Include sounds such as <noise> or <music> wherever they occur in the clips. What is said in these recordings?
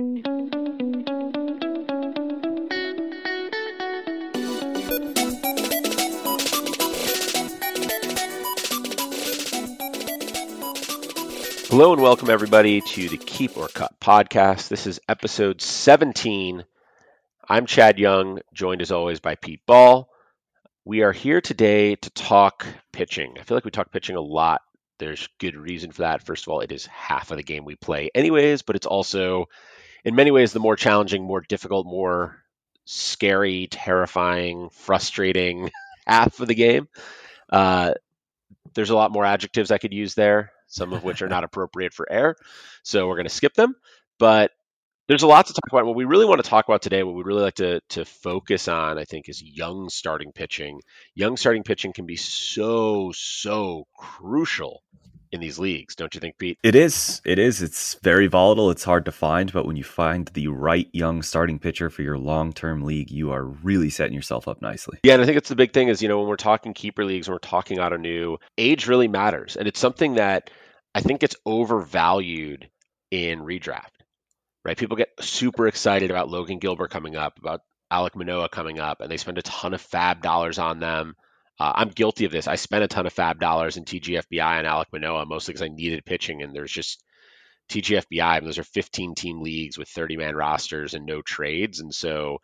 Hello and welcome everybody to the Keep or Cut podcast. This is episode 17. I'm Chad Young, joined as always by Pete Ball. We are here today to talk pitching. I feel like we talk pitching a lot. There's good reason for that. First of all, it is half of the game we play anyways, but it's also in many ways the more challenging, more difficult, more scary, terrifying, frustrating <laughs> half of the game. Uh, there's a lot more adjectives I could use there some of which are not <laughs> appropriate for air. So we're going to skip them. But there's a lot to talk about. What we really want to talk about today, what we'd really like to, to focus on, I think, is young starting pitching. Young starting pitching can be so, so crucial in these leagues, don't you think, Pete? It is. It is. It's very volatile. It's hard to find, but when you find the right young starting pitcher for your long-term league, you are really setting yourself up nicely. Yeah, and I think it's the big thing is, you know, when we're talking keeper leagues, when we're talking Ottoneu age really matters. And it's something that I think it's overvalued in redraft. Right? People get super excited about Logan Gilbert coming up, about Alek Manoah coming up, and they spend a ton of FAAB dollars on them. Uh, I'm guilty of this. I spent a ton of FAAB dollars in TGFBI and Alek Manoah mostly because I needed pitching, and there's just TGFBI. And those are 15 team leagues with 30 man rosters and no trades, and so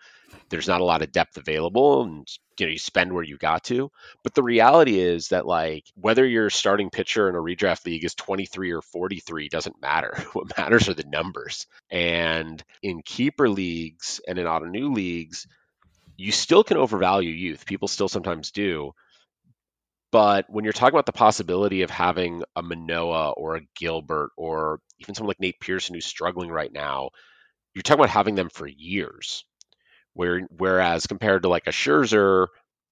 there's not a lot of depth available, and you know you spend where you got to. But the reality is that like whether your starting pitcher in a redraft league is 23 or 43 doesn't matter. <laughs> What matters are the numbers. And in keeper leagues and in Ottoneu leagues, you still can overvalue youth. People still sometimes do but when you're talking about the possibility of having a Manoah or a Gilbert or even someone like Nate Pearson who's struggling right now, you're talking about having them for years. Where whereas compared to like a Scherzer,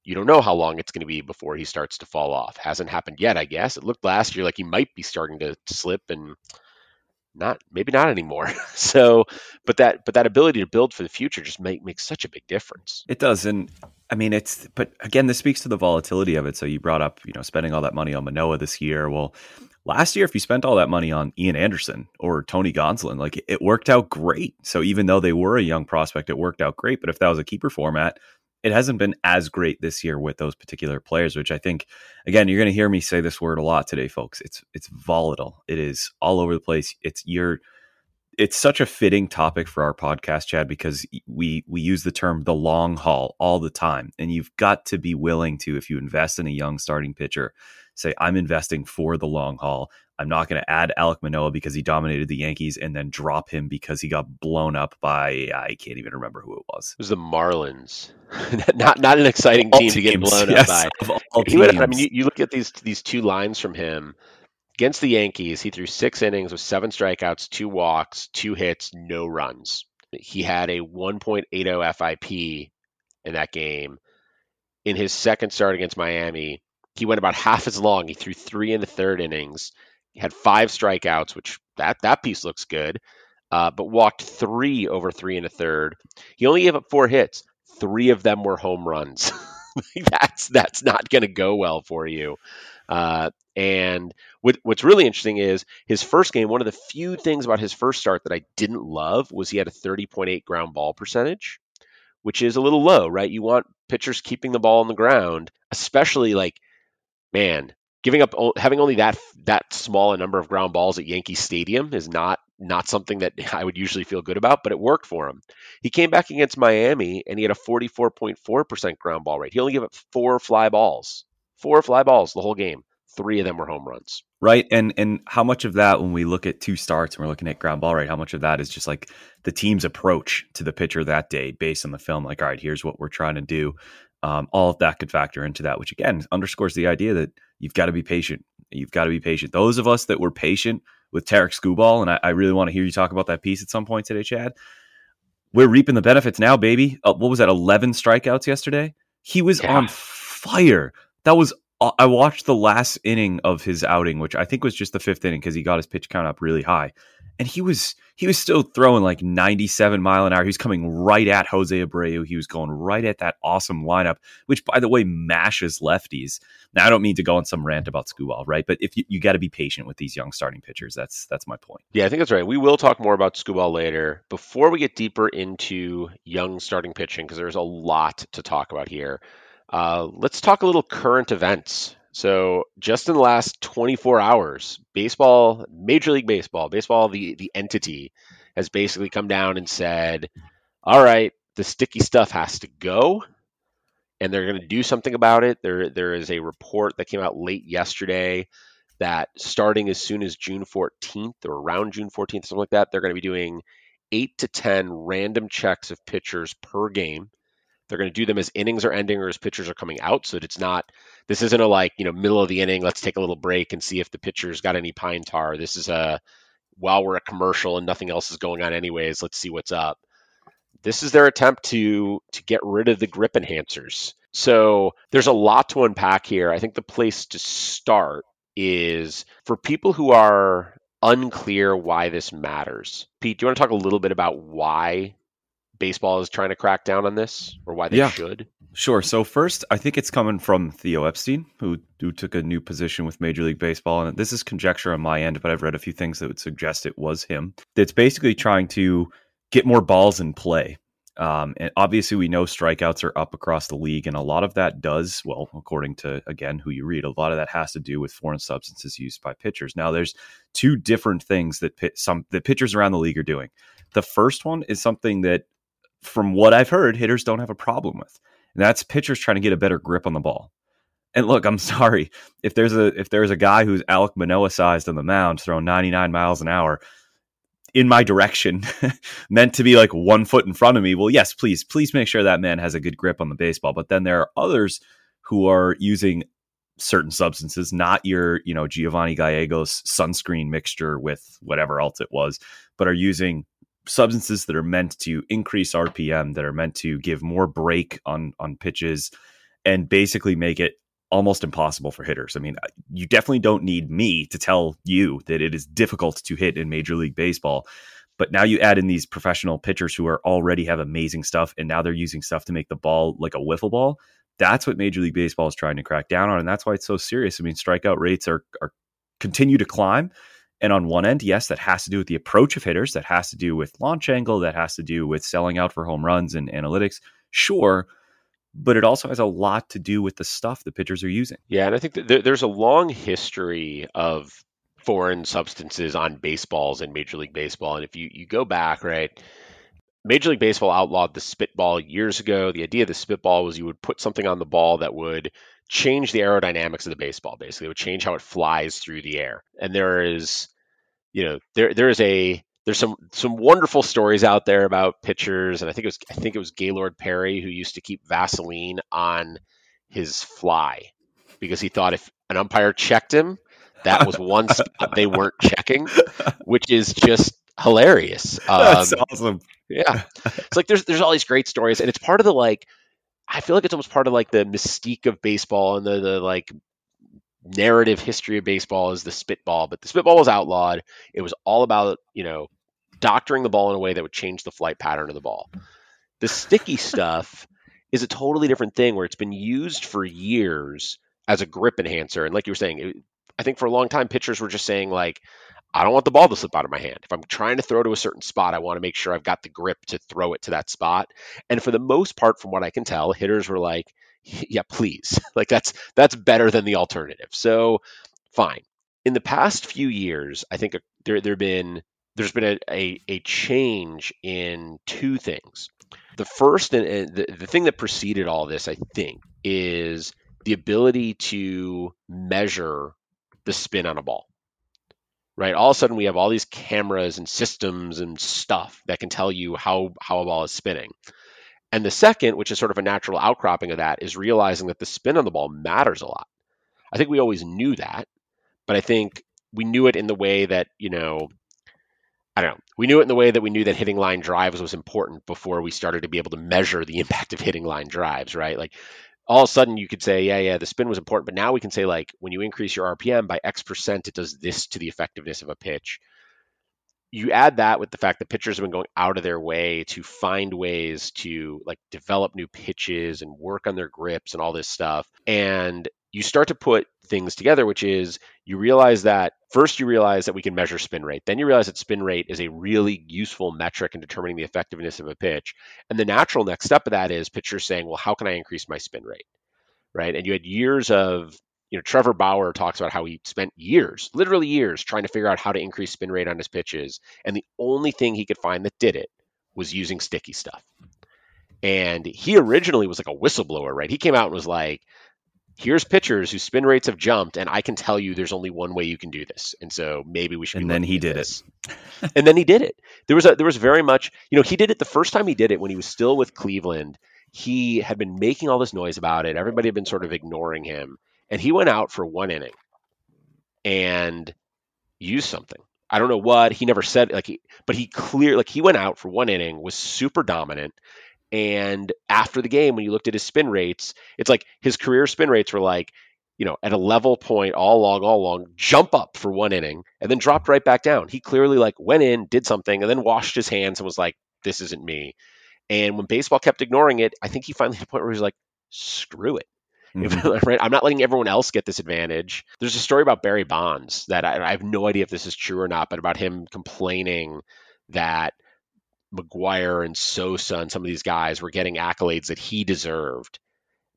you don't know how long it's going to be before he starts to fall off. Hasn't happened yet, I guess. It looked last year like he might be starting to slip and not maybe not anymore. <laughs> so, but that but that ability to build for the future just make, makes such a big difference. It does, and I mean it's. But again, this speaks to the volatility of it. So you brought up, you know, spending all that money on Manoah this year. Well, last year, if you spent all that money on Ian Anderson or Tony Gonsolin, like it worked out great. So even though they were a young prospect, it worked out great. But if that was a keeper format, it hasn't been as great this year with those particular players, which I think again, you're going to hear me say this word a lot today, folks. It's it's volatile. It is all over the place. It's you're it's such a fitting topic for our podcast, Chad, because we we use the term the long haul all the time, and you've got to be willing to, if you invest in a young starting pitcher, say I'm investing for the long haul. I'm not going to add Alek Manoah because he dominated the Yankees and then drop him because he got blown up by I can't even remember who it was. It was the Marlins. <laughs> not not an exciting team to get blown yes, up by. I mean, you, you look at these these two lines from him against the Yankees. He threw six innings with seven strikeouts, two walks, two hits, no runs. He had a 1.80 FIP in that game. In his second start against Miami, he went about half as long. He threw three in the third innings. He had five strikeouts, which that that piece looks good. Uh, but walked three over three and a third. He only gave up four hits. Three of them were home runs. <laughs> that's that's not going to go well for you. Uh, and what, what's really interesting is his first game. One of the few things about his first start that I didn't love was he had a 30.8 ground ball percentage, which is a little low, right? You want pitchers keeping the ball on the ground, especially like man, giving up having only that that small a number of ground balls at Yankee Stadium is not not something that <laughs> I would usually feel good about, but it worked for him. He came back against Miami and he had a 44.4% ground ball rate. He only gave up four fly balls. Four fly balls the whole game. Three of them were home runs. Right. And and how much of that when we look at two starts and we're looking at ground ball rate, how much of that is just like the team's approach to the pitcher that day based on the film? Like, all right, here's what we're trying to do. Um, all of that could factor into that, which again underscores the idea that you've got to be patient. You've got to be patient. Those of us that were patient with Tarik Skubal, and I, I, really want to hear you talk about that piece at some point today, Chad. We're reaping the benefits now, baby. Uh, what was that? Eleven strikeouts yesterday. He was yeah. on fire. That was I watched the last inning of his outing, which I think was just the fifth inning because he got his pitch count up really high, and he was he was still throwing like 97 mile an hour. He was coming right at Jose Abreu. He was going right at that awesome lineup, which by the way mashes lefties. Now I don't mean to go on some rant about Skubal, right? But if you, you got to be patient with these young starting pitchers, that's that's my point. Yeah, I think that's right. We will talk more about Skubal later. Before we get deeper into young starting pitching, because there's a lot to talk about here. Uh, let's talk a little current events. So, just in the last 24 hours, baseball, Major League Baseball, baseball, the the entity, has basically come down and said, "All right, the sticky stuff has to go." And they're going to do something about it. There, there is a report that came out late yesterday that starting as soon as June 14th or around June 14th, something like that, they're going to be doing eight to 10 random checks of pitchers per game they're going to do them as innings are ending or as pitchers are coming out. So that it's not, this isn't a like, you know, middle of the inning, let's take a little break and see if the pitcher's got any pine tar. This is a, while we're a commercial and nothing else is going on anyways, let's see what's up. This is their attempt to to get rid of the grip enhancers. So there's a lot to unpack here. I think the place to start is for people who are unclear why this matters. Pete, do you want to talk a little bit about why baseball is trying to crack down on this or why they yeah. should? Sure. So first, I think it's coming from Theo Epstein, who who took a new position with Major League Baseball, and this is conjecture on my end, but I've read a few things that would suggest it was him. It's basically trying to get more balls in play. Um, and obviously, we know strikeouts are up across the league, and a lot of that does, well, according to again who you read, a lot of that has to do with foreign substances used by pitchers. Now, there's two different things that pit, some that pitchers around the league are doing. The first one is something that from what I've heard, hitters don't have a problem with. And that's pitchers trying to get a better grip on the ball. And look, I'm <laughs> sorry if there's a if there's a guy who's Alek Manoah sized on the mound throwing 99 miles an hour in my direction, <laughs> meant to be like one foot in front of me. Well, yes, please, please make sure that man has a good grip on the baseball. But then there are others who are using certain substances, not your, you know, Giovanni Gallegos sunscreen mixture with whatever else it was, but are using substances that are meant to increase RPM, that are meant to give more break on on pitches, and basically make it almost impossible for hitters. I mean, you definitely don't need me to tell you that it is difficult to hit in Major League Baseball. But now you add in these professional pitchers who are already have amazing stuff, and now they're using stuff to make the ball like a wiffle ball. That's what Major League Baseball is trying to crack down on, and that's why it's so serious. I mean, strikeout rates are are continue to climb and on one end, yes, that has to do with the approach of hitters, that has to do with launch angle, that has to do with selling out for home runs and analytics. Sure. But it also has a lot to do with the stuff the pitchers are using. Yeah. And I think that there's a long history of foreign substances on baseballs in Major League Baseball. And if you, you go back, right, Major League Baseball outlawed the spitball years ago. The idea of the spitball was you would put something on the ball that would change the aerodynamics of the baseball, basically. It would change how it flies through the air. And there is you know there there is a there's some some wonderful stories out there about pitchers, and I think it was I think it was Gaylord Perry who used to keep Vaseline on his fly because he thought if an umpire checked him, that was one spot they weren't checking, which is just hilarious. <laughs> Um, That's awesome. Yeah, <laughs> it's like there's there's all these great stories, and it's part of the like. I feel like it's almost part of like the mystique of baseball and the the like narrative history of baseball is the spitball, but the spitball was outlawed. It was all about, you know, doctoring the ball in a way that would change the flight pattern of the ball. The sticky <laughs> stuff is a totally different thing where it's been used for years as a grip enhancer. And like you were saying, it, I think for a long time, pitchers were just saying, like, I don't want the ball to slip out of my hand. If I'm trying to throw to a certain spot, I want to make sure I've got the grip to throw it to that spot. And for the most part, from what I can tell, hitters were like, <laughs> yeah, please. <laughs> Like that's that's better than the alternative. So fine. In the past few years, I think uh, there there been there's been a, a, a change in two things. The first and the, the thing that preceded all this, I think, is the ability to measure the spin on a ball. Right. All of a sudden, we have all these cameras and systems and stuff that can tell you how how a ball is spinning. And the second, which is sort of a natural outcropping of that, is realizing that the spin on the ball matters a lot. I think we always knew that, but I think we knew it in the way that, you know, I don't know. We knew it in the way that we knew that hitting line drives was important before we started to be able to measure the <laughs> impact of hitting line drives, right? Like all of a sudden you could say, yeah, yeah, the spin was important, but now we can say like when you increase your RPM by X percent, it does this to the effectiveness of a pitch. You add that with the fact that pitchers have been going out of their way to find ways to like develop new pitches and work on their grips and all this stuff. And you start to put things together, which is you realize that first you realize that we can measure spin rate. Then you realize that spin rate is a really useful metric in determining the effectiveness of a pitch. And the natural next step of that is pitchers saying, well, how can I increase my spin rate? Right. And you had years of, you know, Trevor Bauer talks about how he spent years, literally years, trying to figure out how to increase spin rate on his pitches. And the only thing he could find that did it was using sticky stuff. And he originally was like a whistleblower, right? He came out and was like, here's pitchers whose spin rates have jumped, and I can tell you there's only one way you can do this. And so maybe we should. And then he did this. it. and then he did it. There was a there was very much you know he did it the first time he did it when he was still with Cleveland. He had been making all this noise about it. Everybody had been sort of ignoring him, and he went out for one inning and used something. I don't know what he never said like he, but he clear like he went out for one inning was super dominant and after the game, when you looked at his spin rates, it's like his career spin rates were like, you know, at a level point all along, all along, jump up for one inning and then dropped right back down. He clearly like went in, did something, and then washed his hands and was like, this isn't me. And when baseball kept ignoring it, I think he finally hit a point where he was like, screw it. Mm-hmm. <laughs> right? I'm not letting everyone else get this advantage. There's a story about Barry Bonds that I, I have no idea if this is true or not, but about him complaining that McGwire and Sosa and some of these guys were getting accolades that he deserved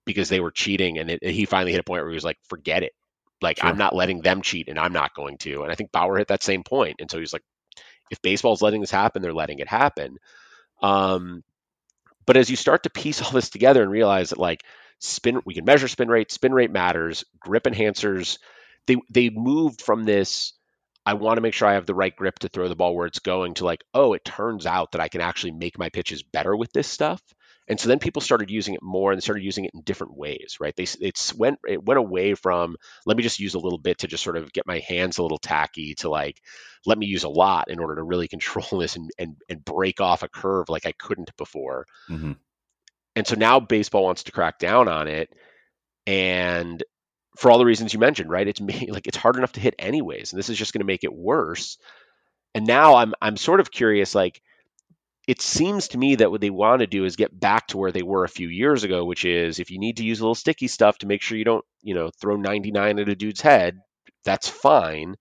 because they were cheating. And it, he finally hit a point where he was like, forget it. Like, sure. I'm not letting them cheat and I'm not going to. And I think Bauer hit that same point. And so he's like, if baseball's letting this happen, they're letting it happen. Um, but as you start to piece all this together and realize that like spin, we can measure spin rate, spin rate matters, grip enhancers, they they moved from this I want to make sure I have the right grip to throw the ball where it's going to like, oh, it turns out that I can actually make my pitches better with this stuff. And so then people started using it more and started using it in different ways, right? They it's went it went away from let me just use a little bit to just sort of get my hands a little tacky to like let me use a lot in order to really <laughs> control this and and, and break off a curve like I couldn't before. Mm-hmm. And so now baseball wants to crack down on it and for all the reasons you mentioned, right? It's <laughs> like it's hard enough to hit anyways, and this is just going to make it worse. And now I'm I'm sort of curious, like it seems to me that what they want to do is get back to where they were a few years ago, which is if you need to use a little sticky stuff to make sure you don't, you know, throw 99 at a dude's head, that's fine.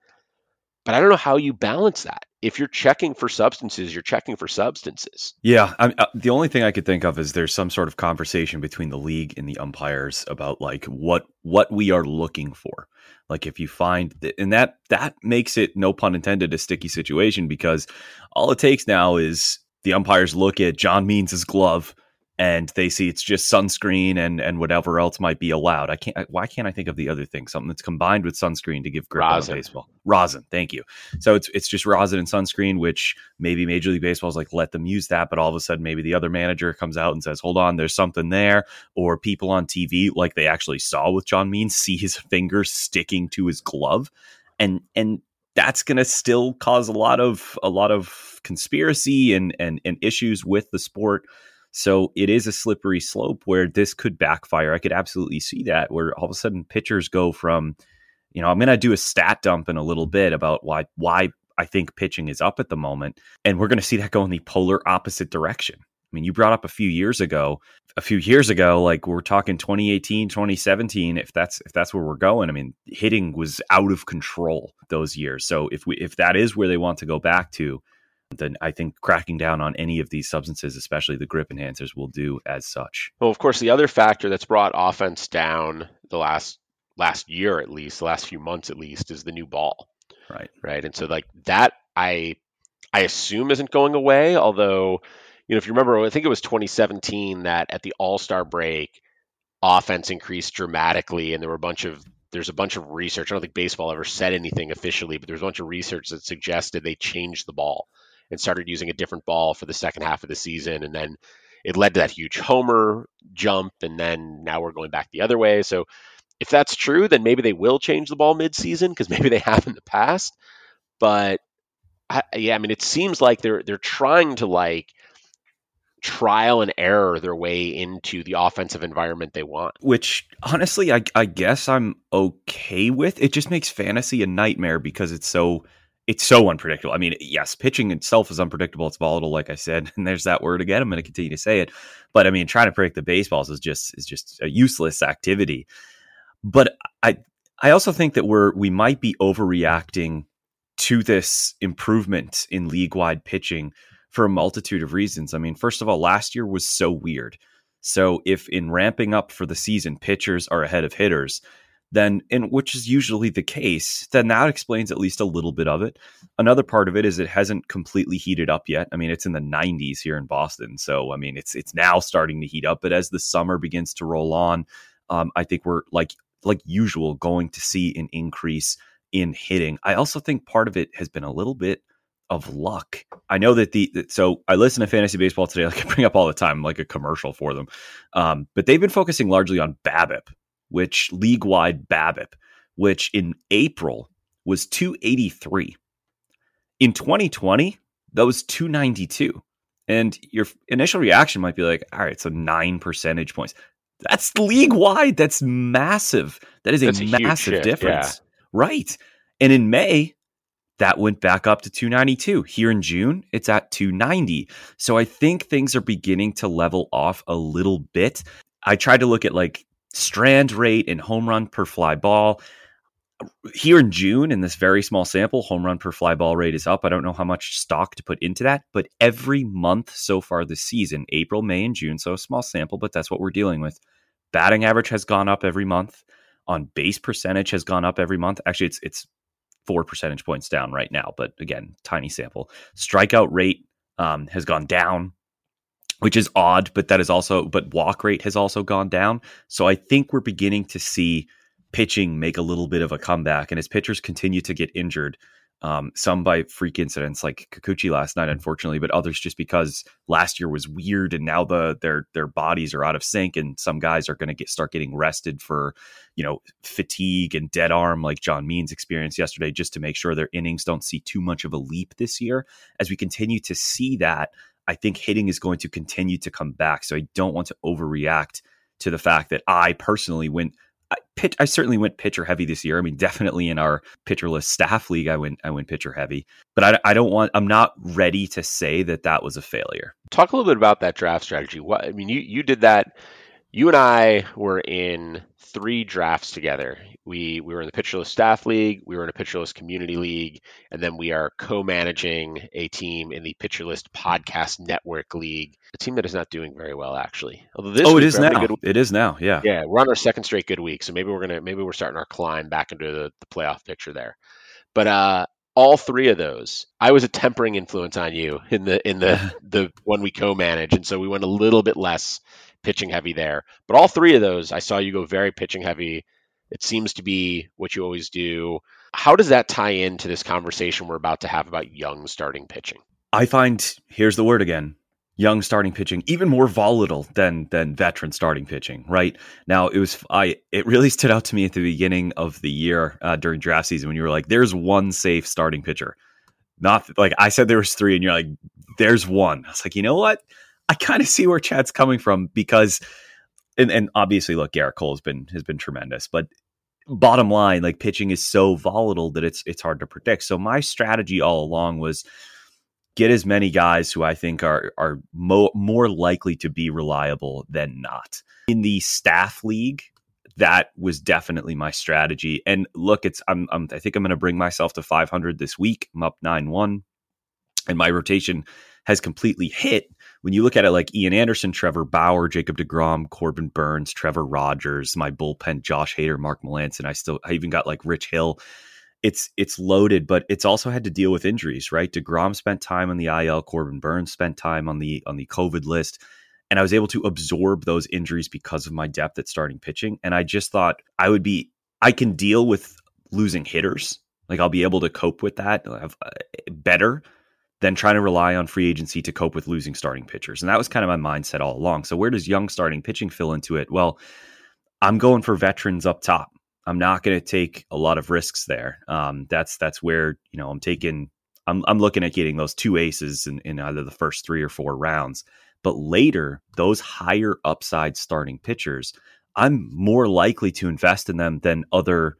But I don't know how you balance that if you're checking for substances, you're checking for substances. Yeah, I, uh, the only thing I could think of is there's some sort of conversation between the league and the umpires about like what what we are looking for. Like if you find that, and that that makes it no pun intended a sticky situation because all it takes now is the umpires look at John Means' glove and they see it's just sunscreen and and whatever else might be allowed. I can't. Why can't I think of the other thing? Something that's combined with sunscreen to give grip rosin. on baseball. Rosin. Thank you. So it's it's just rosin and sunscreen, which maybe Major League Baseball is like let them use that, but all of a sudden maybe the other manager comes out and says, "Hold on, there's something there," or people on TV like they actually saw with John Means <laughs> see his fingers sticking to his glove, and and that's going to still cause a lot of a lot of conspiracy and and and issues with the sport so it is a slippery slope where this could backfire. I could absolutely see that where all of a sudden pitchers go from, you know, I'm going to do a stat dump in a little bit about why why I think pitching is up at the moment, and we're going to see that go in the polar opposite direction. I mean, you brought up a few years ago, a few years ago, like we're talking 2018, 2017, if that's if that's where we're going. I mean, hitting was out of control those years. So if we if that is where they want to go back to, then I think cracking down on any of these substances, especially the grip enhancers, will do as such. Well, of course, the other factor that's brought offense down the last last year at least, the last few months at least, is the new ball. Right. Right. And so like that I I assume isn't going away, although, you know, if you remember, I think it was 2017 that at the All-Star break, offense increased dramatically and there were a bunch of there's a bunch of research. I don't think baseball ever said anything officially, but there's a bunch of research that suggested they changed the ball and started using a different ball for the second half of the season. And then it led to that huge homer jump. And then now we're going back the other way. So if that's true, then maybe they will change the ball midseason because <laughs> maybe they have in the past. But I, yeah, I mean, it seems like they're they're trying to like trial and error their way into the offensive environment they want. Which honestly, I, I guess I'm okay with. It just makes fantasy a nightmare because it's so it's so unpredictable. I mean, yes, pitching itself is unpredictable. It's volatile, like I said, <laughs> and there's that word again. I'm going to continue to say it, but I mean, trying to predict the baseballs is just is just a useless activity. But I I also think that we're we might be overreacting to this improvement in league wide pitching for a multitude of reasons. I mean, first of all, last year was so weird. So if in ramping up for the season, pitchers are ahead of hitters, then and which is usually the case, then that explains at least a little bit of it. Another part of it is it hasn't completely heated up yet. I mean, it's in the 90s here in Boston, so I mean, it's it's now starting to heat up. But as the summer begins to roll on, um, I think we're like like usual going to see an increase in hitting. I also think part of it has been a little bit of luck. I know that the so I listen to fantasy baseball today. <laughs> Like I bring up all the time, like a commercial for them. Um, but they've been focusing largely on BABIP, which league wide BABIP, which in April was 283. In 2020, that was 292. And your initial reaction might be like, all right, so nine percentage points. That's league wide. That's massive. That is a, a massive difference. Yeah. Right. And in May, that went back up to 292. Here in June, it's at 290. So I think things are beginning to level off a little bit. I tried to look at like strand rate and home run per fly ball. Here in June, in this very small sample, home run per fly ball rate is up. I don't know how much stock to put into that, but every month so far this season, April, May, and June, so a small sample, but that's what we're dealing with. Batting average has gone up every month. On base percentage has gone up every month. Actually, it's it's four percentage points down right now, but again, tiny sample. Strikeout rate um, has gone down, which is odd, but that is also, but walk rate has also gone down. So I think we're beginning to see pitching make a little bit of a comeback. And as pitchers continue to get injured, um, some by freak incidents like Kikuchi last night, unfortunately, but others just because last year was weird and now the their their bodies are out of sync, and some guys are going to get start getting rested for you know fatigue and dead arm, like John Means experienced yesterday, just to make sure their innings don't see too much of a leap this year. As we continue to see that, I think hitting is going to continue to come back. So I don't want to overreact to the fact that I personally went I, pitch, I certainly went pitcher heavy this year. I mean, definitely in our Pitcher List staff league, I went I went pitcher heavy. But I, I don't want. I'm not ready to say that that was a failure. Talk a little bit about that draft strategy. What I mean, you you did that. You and I were in three drafts together. We we were in the Pitcher List staff league, we were in a Pitcher List community league, and then we are co-managing a team in the Pitcher List podcast network league. A team that is not doing very well actually. Although this oh, it is now. It is now. Yeah. Yeah, we're on our second straight good week, so maybe we're gonna maybe we're starting our climb back into the, the playoff picture there. But uh, all three of those, I was a tempering influence on you in the in the <laughs> the one we co-manage, and so we went a little bit less pitching heavy there. But all three of those, I saw you go very pitching heavy. It seems to be what you always do. How does that tie into this conversation we're about to have about young starting pitching? I find here's the word again young starting pitching even more volatile than than veteran starting pitching right now it was i it really <laughs> stood out to me at the beginning of the year uh, during draft season when you were like there's one safe starting pitcher not like i said there was three and you're like there's one i was like you know what I kind of see where Chad's coming from because, and, and obviously, look, Gerrit Cole has been has been tremendous, but bottom line, like pitching is so volatile that it's it's hard to predict. So my strategy all along was get as many guys who I think are are mo- more likely to be reliable than not. In the staff league, that was definitely my strategy. And look, it's I'm, I'm I think I'm going to bring myself to 500 this week. I'm up nine one, and my rotation has completely hit when you look at it like Ian Anderson, Trevor Bauer, Jacob DeGrom, Corbin Burnes, Trevor Rogers, my bullpen, Josh Hader, Mark Melancon, I still I even got like Rich Hill. It's it's loaded, but it's also had to deal with injuries, right? DeGrom spent time on the IL, Corbin Burnes spent time on the on the COVID list. And I was able to absorb those injuries because of my depth at starting pitching. And I just thought I would be I can deal with losing hitters. Like I'll be able to cope with that uh, better than trying to rely on free agency to cope with losing starting pitchers. And that was kind of my mindset all along. So where does young starting pitching fill into it? Well, I'm going for veterans up top. I'm not going to take a lot of risks there. Um, that's that's where you know I'm taking. I'm I'm looking at getting those two aces in, in either the first three or four rounds. But later, those higher upside starting pitchers, I'm more likely to invest in them than other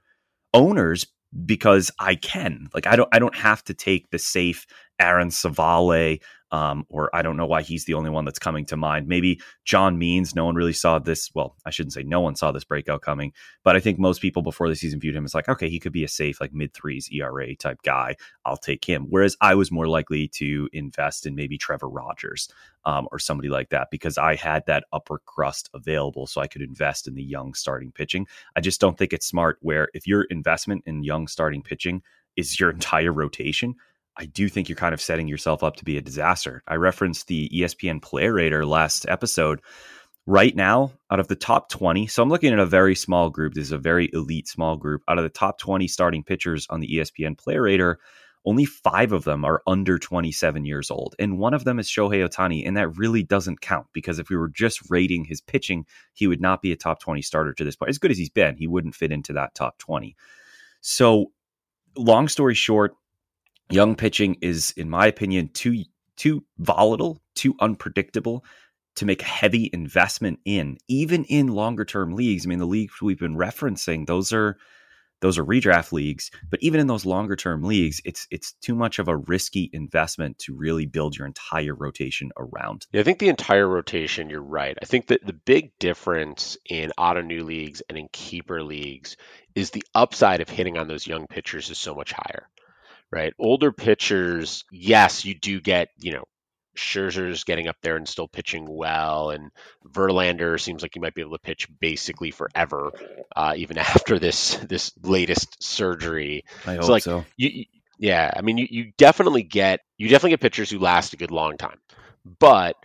owners because I can. Like I don't I don't have to take the safe Aaron Civale um, or I don't know why he's the only one that's coming to mind. Maybe John Means. No one really saw this. Well, I shouldn't say no one saw this breakout coming, but I think most people before the season viewed him as like, okay, he could be a safe like mid threes ERA type guy. I'll take him. Whereas I was more likely to invest in maybe Trevor Rogers um, or somebody like that because I had that upper crust available, so I could invest in the young starting pitching. I just don't think it's smart. Where if your investment in young starting pitching is your <laughs> entire rotation, I do think you're kind of setting yourself up to be a disaster. I referenced the ESPN Player Rater last episode. Right now, out of the top 20, so I'm looking at a very small group. This is a very elite small group. Out of the top 20 starting pitchers on the ESPN Player Rater, only five of them are under 27 years old. And one of them is Shohei Ohtani. And that really doesn't count because if we were just rating his pitching, he would not be a top 20 starter to this point. As good as he's been, he wouldn't fit into that top 20. So, long story short, young pitching is, in my opinion, too too volatile, too unpredictable to make a heavy investment in, even in longer term leagues. I mean, the leagues we've been referencing, those are those are redraft leagues, but even in those longer term leagues, it's it's too much of a risky investment to really build your entire rotation around. Yeah, I think the entire rotation, you're right. I think that the big difference in Ottoneu leagues and in keeper leagues is the upside of hitting on those young pitchers is so much higher right? Older pitchers, yes, you do get, you know, Scherzer's getting up there and still pitching well, and Verlander seems like he might be able to pitch basically forever, uh, even <laughs> after this this latest surgery. I hope so. Like, so. You, yeah, I mean, you, you definitely get you definitely get pitchers who last a good long time, but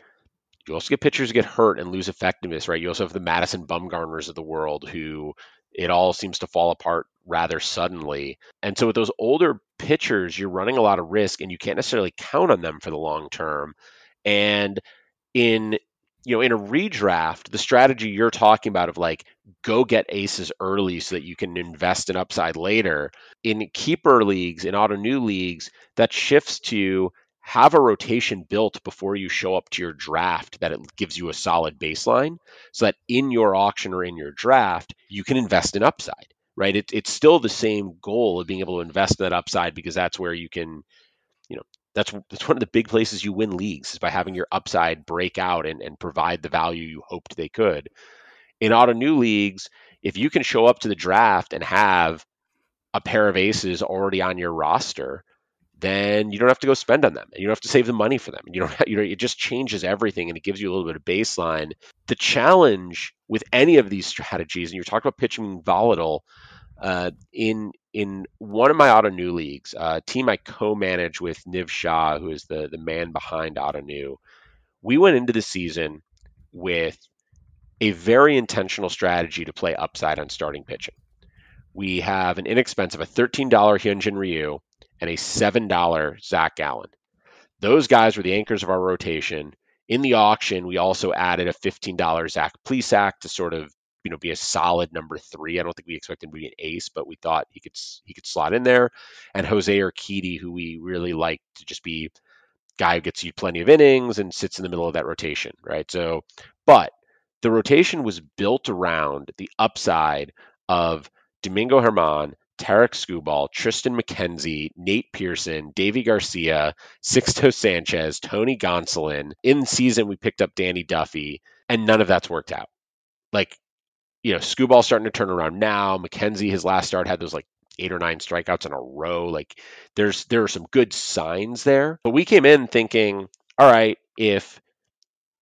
you also get pitchers who get hurt and lose effectiveness, right? You also have the Madison Bumgarners of the world who it all seems to fall apart rather suddenly. And so with those older pitchers, you're running a lot of risk and you can't necessarily count on them for the long term. And in you know, in a redraft, the strategy you're talking about of like go get aces early so that you can invest in upside later. In keeper leagues, in Ottoneu leagues, that shifts to have a rotation built before you show up to your draft that it gives you a solid baseline so that in your auction or in your draft you can invest in upside right? It, it's still the same goal of being able to invest in that upside because that's where you can you know that's that's one of the big places you win leagues is by having your upside break out and, and provide the value you hoped they could. In Ottoneu leagues if you can show up to the draft and have a pair of aces already on your roster then you don't have to go spend on them. And you don't have to save the money for them. You don't. <laughs> You know, it just changes everything, and it gives you a little bit of baseline. The challenge with any of these strategies, and you're talking about pitching volatile. Uh, in in one of my Ottoneu leagues, uh, team I co-manage with Niv Shah, who is the the man behind Ottoneu, we went into the season with a very intentional strategy to play upside on starting pitching. We have an inexpensive, a $13 Hyunjin Ryu, and a $7 Zach Gallen. Those guys were the anchors of our rotation. In the auction, we also added a $15 Zach Plesac to sort of you know be a solid number three. I don't think we expected him to be an ace, but we thought he could he could slot in there. And Jose Urquidy, who we really like to just be guy who gets you plenty of innings and sits in the middle of that rotation, right? So, but the rotation was built around the upside of Domingo Germán, Tarik Skubal, Triston McKenzie, Nate Pearson, Deivi Garcia, Sixto Sanchez, Tony Gonsolin. In season, we picked up Danny Duffy, and none of that's worked out. Like, you know, Skubal starting to turn around now. McKenzie, his last start, had those like eight or nine strikeouts in a row. Like, there's there are some good signs there. But we came in thinking, all right, if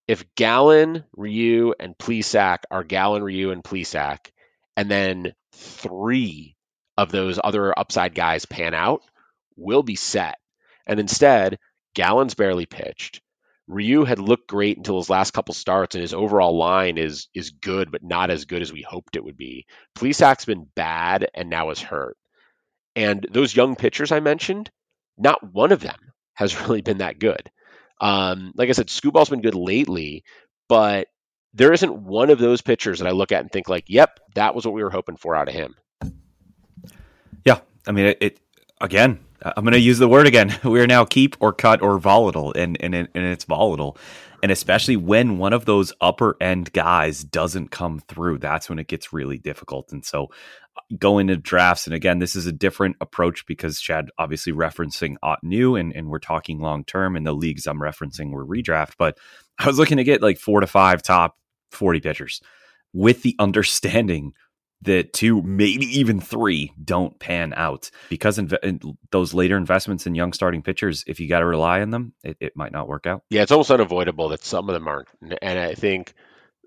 if Gallen, Ryu, and Plesac are Gallen, Ryu, and Plesac, and then three of those other upside guys pan out, we'll be set. And instead, Gallen's barely pitched. Ryu had looked great until his last couple starts, and his overall line is is good, but not as good as we hoped it would be. Plesac's been bad and now is hurt. And those young pitchers I mentioned, not one of them has <laughs> really been that good. Um, like I said, Skubal's been good lately, but there isn't one of those pitchers that I look at and think like, "Yep, that was what we were hoping for out of him." Yeah, I mean, it, it again. I'm going to use the word again. <laughs> We are now keep or cut or volatile, and and and it's volatile. And especially when one of those upper end guys doesn't come through, that's when it gets really difficult. And so uh, going to drafts, and again, this is a different approach because Chad obviously referencing Ottoneu and, and we're talking long term, and the leagues I'm referencing were redraft. But I was looking to get like four to five top 40 pitchers with the <laughs> understanding that two, maybe even three, don't pan out because inv- those later investments in young starting pitchers, if you got to rely on them, it, it might not work out. Yeah, it's almost unavoidable that some of them aren't. And I think,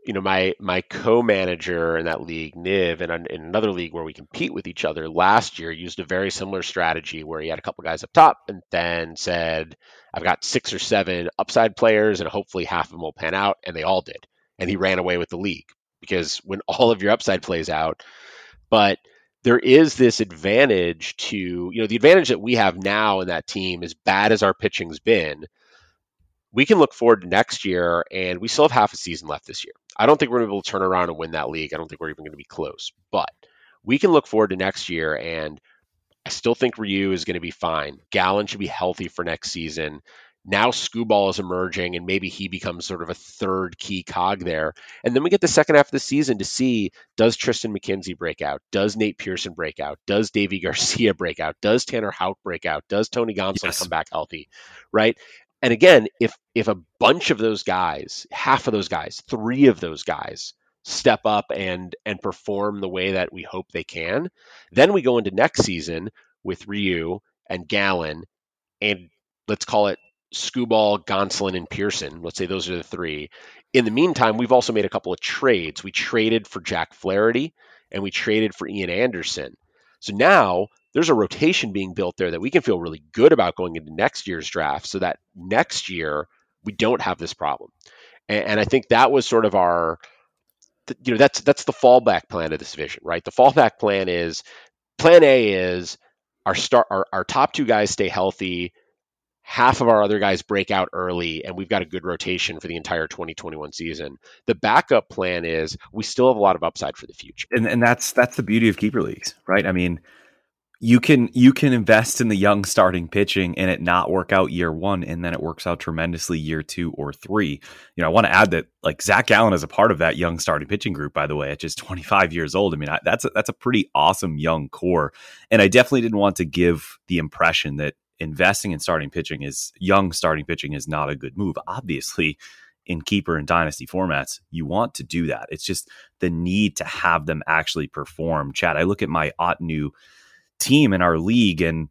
you know, my my co-manager in that league, Niv, and in another league where we compete with each other last year, used a very similar strategy where he had a couple guys up top and then said, "I've got six or seven upside players, and hopefully half of them will pan out," and they all did. And he ran away with the league because when <laughs> all of your upside plays out, but there is this advantage to, you know, the advantage that we have now in that team, as bad as our pitching's been, we can look forward to next year and we still have half a season left this year. I don't think we're going to be able to turn around and win that league. I don't think we're even going to be close, but we can look forward to next year and I still think Ryu is going to be fine. Gallen should be healthy for next season now Skubal is emerging and maybe he becomes sort of a third key cog there. And then we get the second half of the season to see does Triston McKenzie break out? Does Nate Pearson break out? Does Deivi <laughs> Garcia break out? Does Tanner Houck break out? Does Tony Gonsolin yes. come back healthy? Right? And again, if if a bunch of those guys, half of those guys, three of those guys step up and and perform the way that we hope they can, then we go into next season with Ryu and Gallen and let's call it Skubal, Gonsolin, and Pearson. Let's say those are the three. In the meantime, we've also made a couple of trades. We traded for Jack Flaherty and we traded for Ian Anderson. So now there's a rotation being built there that we can feel really good about going into next year's draft so that next year we don't have this problem. And, and I think that was sort of our, you know, that's that's the fallback plan of this vision, right? The fallback plan is plan A is our start our, our top two guys stay healthy half of our other guys break out early and we've got a good rotation for the entire 2021 season. The backup plan is we still have a lot of upside for the future. And, and that's that's the beauty of keeper leagues right? I mean you can you can invest in the young starting pitching and it not work out year one and then it works out tremendously year two or three. You know i want to add that like Zach Gallen is a part of that young starting pitching group by the way at just 25 years old. I mean I, that's a, that's a pretty awesome young core. And i definitely didn't want to give the impression that investing in starting pitching is young starting pitching is not a good move. Obviously, in keeper and dynasty formats, you want to do that. It's just the need to have them actually perform. Chad, I look at my Ottoneu team in our league and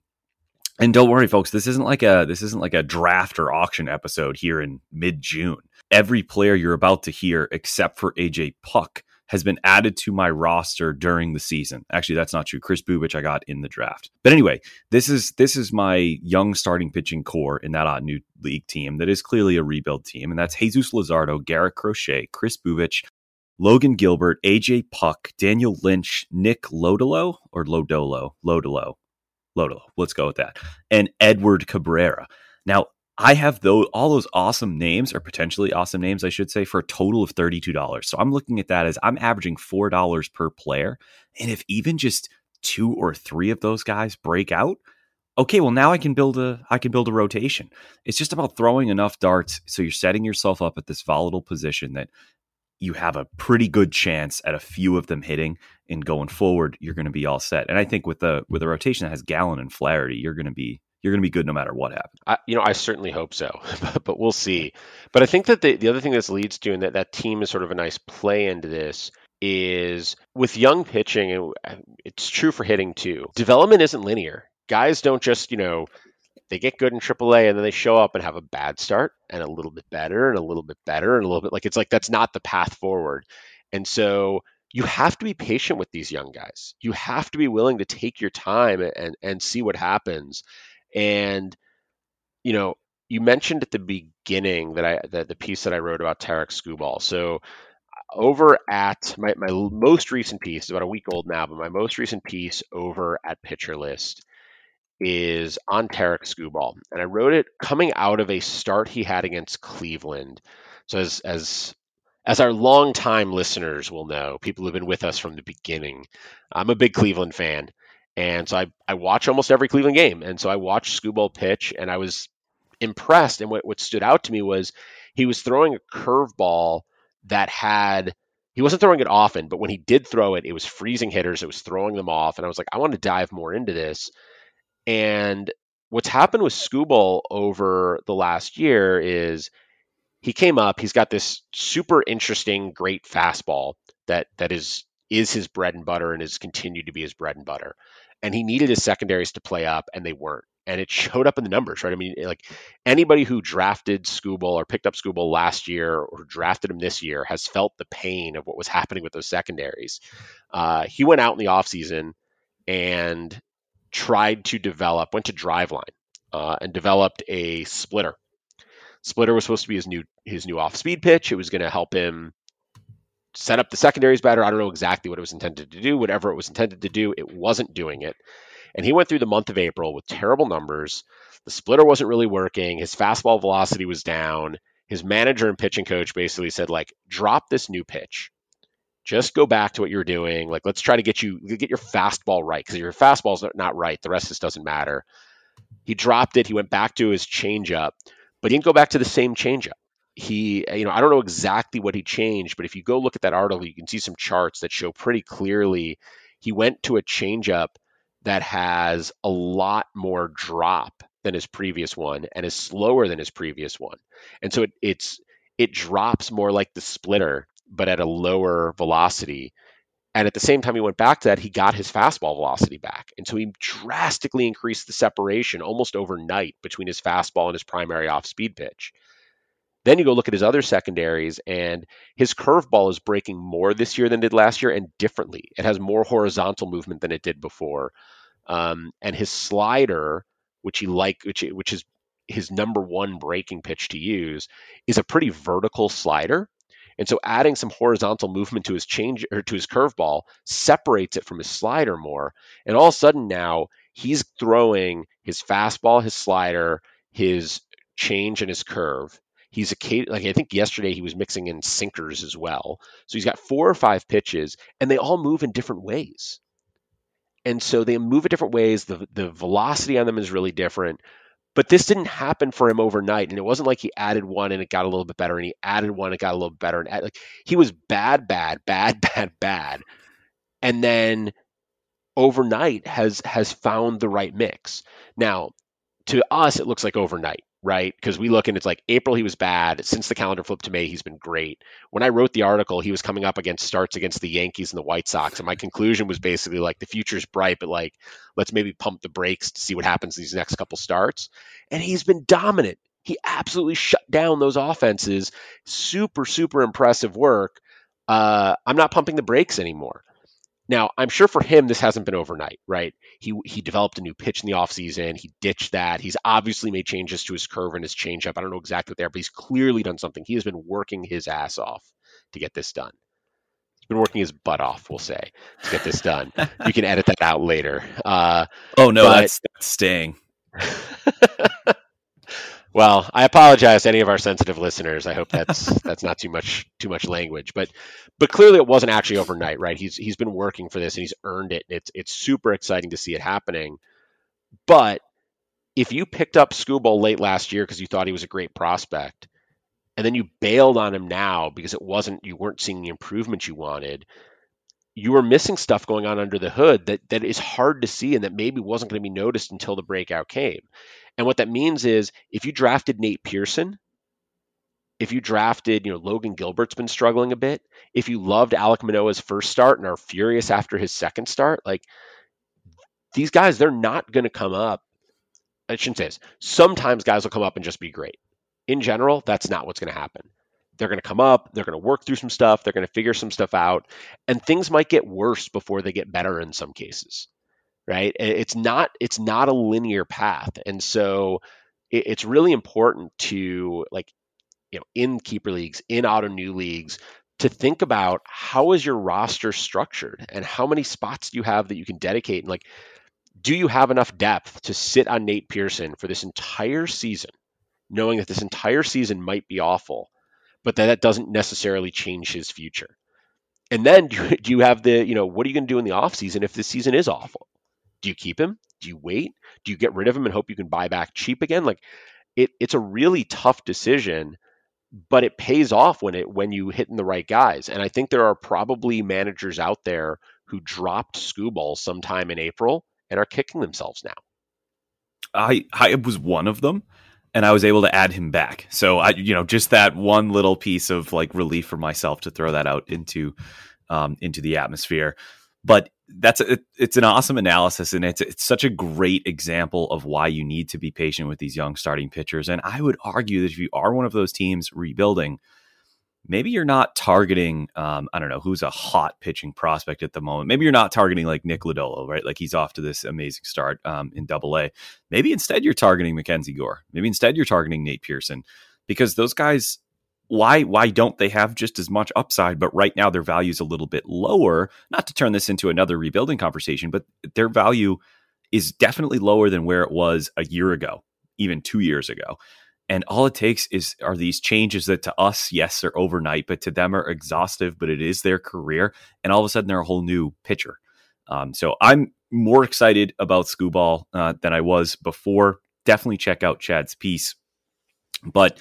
and don't worry folks, this isn't like a this isn't like a draft or auction episode here in mid-June. Every player you're about to hear except for AJ Puk has been added to my roster during the season. Actually, that's not true. Chris Bubic I got in the draft. But anyway, this is this is my young starting pitching core in that new league team that is clearly a rebuild team, and that's Jesus Luzardo, Garrett Crochet, Chris Bubic, Logan Gilbert, AJ Puk, Daniel Lynch, Nick Lodolo or Lodolo, Lodolo, Lodolo. Let's go with that, and Edward Cabrera. Now, I have those all those awesome names or potentially awesome names, I should say, for a total of $32. So I'm looking at that as I'm averaging $4 per player. And if even just two or three of those guys break out, okay, well now I can build a I can build a rotation. It's just about throwing enough darts so you're setting yourself up at this volatile position that you have a pretty good chance at a few of them hitting and going forward you're going to be all set. And I think with the with a rotation that has Gallen and Flaherty, you're going to be you're going to be good no matter what happens. I, you know, I certainly hope so, <laughs> but we'll see. But I think that the, the other thing this leads to, and that that team is sort of a nice play into this, is with young pitching, and uh, it's true for hitting too. Development isn't linear. Guys don't just, you know, they get good in AAA and then they show up and have a bad start and a little bit better and a little bit better and a little bit like it's like that's not the path forward. And so you have to be patient with these young guys. You have to be willing to take your time and and see what happens. And you know, you mentioned at the beginning that I that the piece that I wrote about Tarik Skubal. So over at my, my most recent piece, is about a week old now, but my most recent piece over at Pitcher List is on Tarik Skubal. And I wrote it coming out of a start he had against Cleveland. So as as as our longtime listeners will know, people who've been with us from the beginning, I'm a big Cleveland fan. And so I, I watch almost every Cleveland game. And so I watched Skubal pitch and I was impressed. And what, what stood out to me was he was throwing a curveball that had he wasn't throwing it often, but when he did throw it, it was freezing hitters. It was throwing them off, and I was like, I want to dive more into this. And what's happened with Skubal over the last year is he came up. He's got this super interesting, great fastball that that is is his bread and butter and has continued to be his bread and butter. And he needed his secondaries to play up, and they weren't and it showed up in the numbers, right? I mean, like anybody who drafted Skubal or picked up Skubal last year or drafted him this year has felt the pain of what was happening with those secondaries. Uh, he went out in the offseason and tried to develop, went to Driveline uh, and developed a splitter. Splitter was supposed to be his new his new off speed pitch. It was going to help him set up the secondaries better. I don't know exactly what it was intended to do. Whatever it was intended to do, it wasn't doing it. And he went through the month of April with terrible numbers. The splitter wasn't really working. His fastball velocity was down. His manager and pitching coach basically said, like, drop this new pitch. Just go back to what you're doing. Like, let's try to get you get your fastball right because your fastball's not right. The rest of this doesn't matter. He dropped it. He went back to his changeup, but he didn't go back to the same changeup. He, eh, you know, I don't know exactly what he changed, but if you go look at that article, you can see some charts that show pretty clearly he went to a changeup that has a lot more drop than his previous one and is slower than his previous one. And so it, it's it drops more like the splitter, but at a lower velocity. And at the same time he went back to that, he got his fastball velocity back. And so he drastically increased the separation almost overnight between his fastball and his primary off speed pitch. Then you go look at his other secondaries, and his curveball is breaking more this year than it did last year and differently. It has more horizontal movement than it did before. Um, and his slider, which he like, which which is his number one breaking pitch to use, is a pretty vertical slider. And so adding some horizontal movement to his change or to his curveball separates it from his slider more. And all of a sudden now he's throwing his fastball, his slider, his change and his curve He's a like I think yesterday he was mixing in sinkers as well. So he's got four or five pitches, and they all move in different ways. And so they move in different ways. The the velocity on them is really different. But this didn't happen for him overnight, and it wasn't like he added one and it got a little bit better, and he added one and it got a little better, and add, like he was bad, bad, bad, <laughs> bad, bad, and then overnight has has found the right mix. Now, to us, it looks like overnight right? Because we look and it's like April he was bad. Since the calendar flipped to May, he's been great. When I wrote the article, he was coming up against starts against the Yankees and the White Sox, and my conclusion was basically like the future's bright, but like let's maybe pump the brakes to see what happens these next couple starts. And he's been dominant. He absolutely shut down those offenses. Super, super impressive work. Uh, I'm not pumping the brakes anymore. Now, I'm sure for him this hasn't been overnight, right? He he developed a new pitch in the offseason. He ditched that. He's obviously made changes to his curve and his changeup. I don't know exactly what they are, but he's clearly done something. He has been working his ass off to get this done. He's been working his butt off, we'll say, to get this done. <laughs> you can edit that out later. Uh, oh no, but, that's, that's staying. <laughs> Well, I apologize to any of our sensitive listeners. I hope that's <laughs> that's not too much too much language, but but clearly it wasn't actually overnight, right? He's he's been working for this and he's earned it. It's it's super exciting to see it happening. But if you picked up Skubal late last year because you thought he was a great prospect, and then you bailed on him now because it wasn't you weren't seeing the improvement you wanted, you were missing stuff going on under the hood that that is hard to see and that maybe wasn't going to be noticed until the breakout came. And what that means is if you drafted Nate Pearson, if you drafted, you know, Logan Gilbert's been struggling a bit, if you loved Alek Manoah's first start and are furious after his second start, like these guys, they're not going to come up. I shouldn't say this. Sometimes guys will come up and just be great. In general, that's not what's going to happen. They're going to come up, they're going to work through some stuff, they're going to figure some stuff out, and things might get worse before they get better in some cases right? It's not it's not a linear path, and so it, it's really important to like you know in keeper leagues, in Ottoneu leagues, to think about how is your roster structured and how many spots do you have that you can dedicate and like do you have enough depth to sit on Nate Pearson for this entire season, knowing that this entire season might be awful, but that that doesn't necessarily change his future? And then <laughs> do you have the, you know, what are you going to do in the offseason if this season is awful? Do you keep him? Do you wait? Do you get rid of him and hope you can buy back cheap again? Like it, it's a really tough decision. but it pays off when it when you hit in the right guys. And I think there are probably managers out there who dropped Skubal sometime in April and are kicking themselves now. I I was one of them and I was able to add him back. So I you know just that one little piece of like relief for myself to throw that out into um into the atmosphere. But that's a, it's an awesome analysis and it's it's such a great example of why you need to be patient with these young starting pitchers and I would argue that if you are one of those teams rebuilding maybe you're not targeting, um, I don't know, who's a hot pitching prospect at the moment. Maybe you're not targeting like Nick Lodolo, right? Like he's off to this amazing start um, in double A. Maybe instead you're targeting MacKenzie Gore. Maybe instead you're targeting Nate Pearson because those guys, why, why don't they have just as much upside? But right now their value is a little bit lower. Not to turn this into another rebuilding conversation, but their value is definitely lower than where it was a year ago, even two years ago. And all it takes is are these changes that to us, yes, they're overnight, but to them are exhaustive. But it is their career, and all of a sudden they're a whole new pitcher. Um, so I'm more excited about Skubal uh, than I was before. Definitely check out Chad's piece, but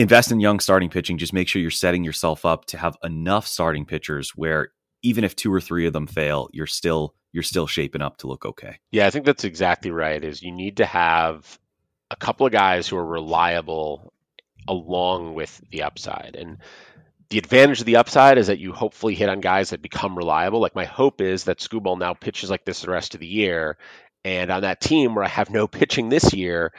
invest in young starting pitching. Just make sure you're setting yourself up to have enough starting pitchers where even if two or three of them fail, you're still you're still shaping up to look okay. Yeah, I think that's exactly right. Is you need to have a couple of guys who are reliable along with the upside. And the advantage of the upside is that you hopefully hit on guys that become reliable. Like my hope is that Skubal now pitches like this the rest of the year. And on that team where I have no pitching this year,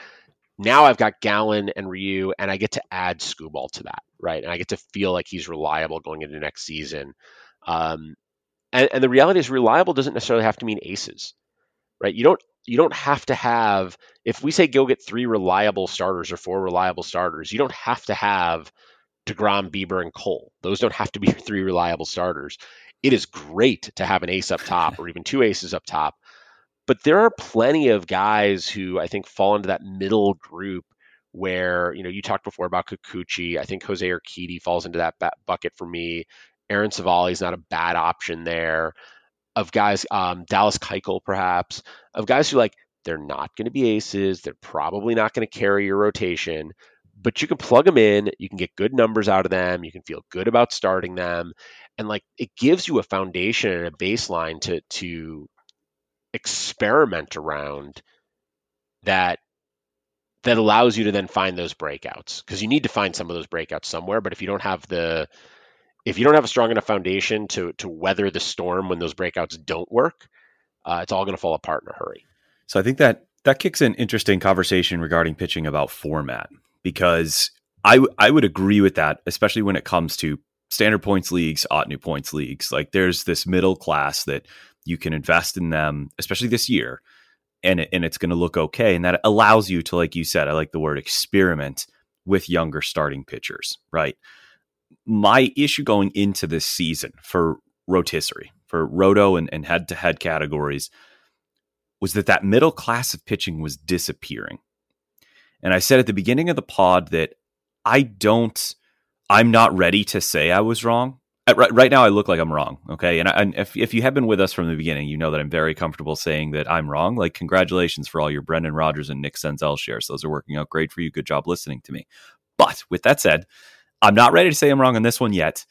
now I've got Gallen and Ryu, and I get to add Skubal to that, right? And I get to feel like he's reliable going into next season. Um, and, and the reality is, reliable doesn't necessarily have to mean aces, right? You don't you don't have to have if we say go get three reliable starters or four reliable starters, you don't have to have DeGrom, Bieber, and Cole. Those don't have to be your three reliable starters. It is great to have an ace up top or even two aces up top. But there are plenty of guys who I think fall into that middle group where, you know, you talked before about Kikuchi. I think Jose Urquidy falls into that bucket for me. Aaron Civale is not a bad option there of guys, um, Dallas Keuchel perhaps, of guys who like they're not going to be aces, they're probably not going to carry your rotation, but you can plug them in, you can get good numbers out of them, you can feel good about starting them, and like it gives you a foundation and a baseline to to experiment around that that allows you to then find those breakouts because you need to find some of those breakouts somewhere but if you don't have the if you don't have a strong enough foundation to to weather the storm when those breakouts don't work, uh, it's all going to fall apart in a hurry. So I think that that kicks an interesting conversation regarding pitching about format because I, w- I would agree with that, especially when it comes to standard points leagues, Ottoneu points leagues. Like there's this middle class that you can invest in them, especially this year, and it, and it's going to look okay, and that allows you to, like you said, I like the word experiment with younger starting pitchers, right? my issue going into this season for rotisserie, for roto and head to head categories, was that that middle class of pitching was disappearing. And I said at the beginning of the pod that I don't, I'm not ready to say I was wrong. Right, right now, I look like I'm wrong. Okay. And, I, and if, if you have been with us from the beginning, you know that I'm very comfortable saying that I'm wrong. Like, congratulations for all your Brendan Rodgers and Nick Senzel shares. Those are working out great for you. Good job listening to me. But with that said, I'm not ready to say I'm wrong on this one yet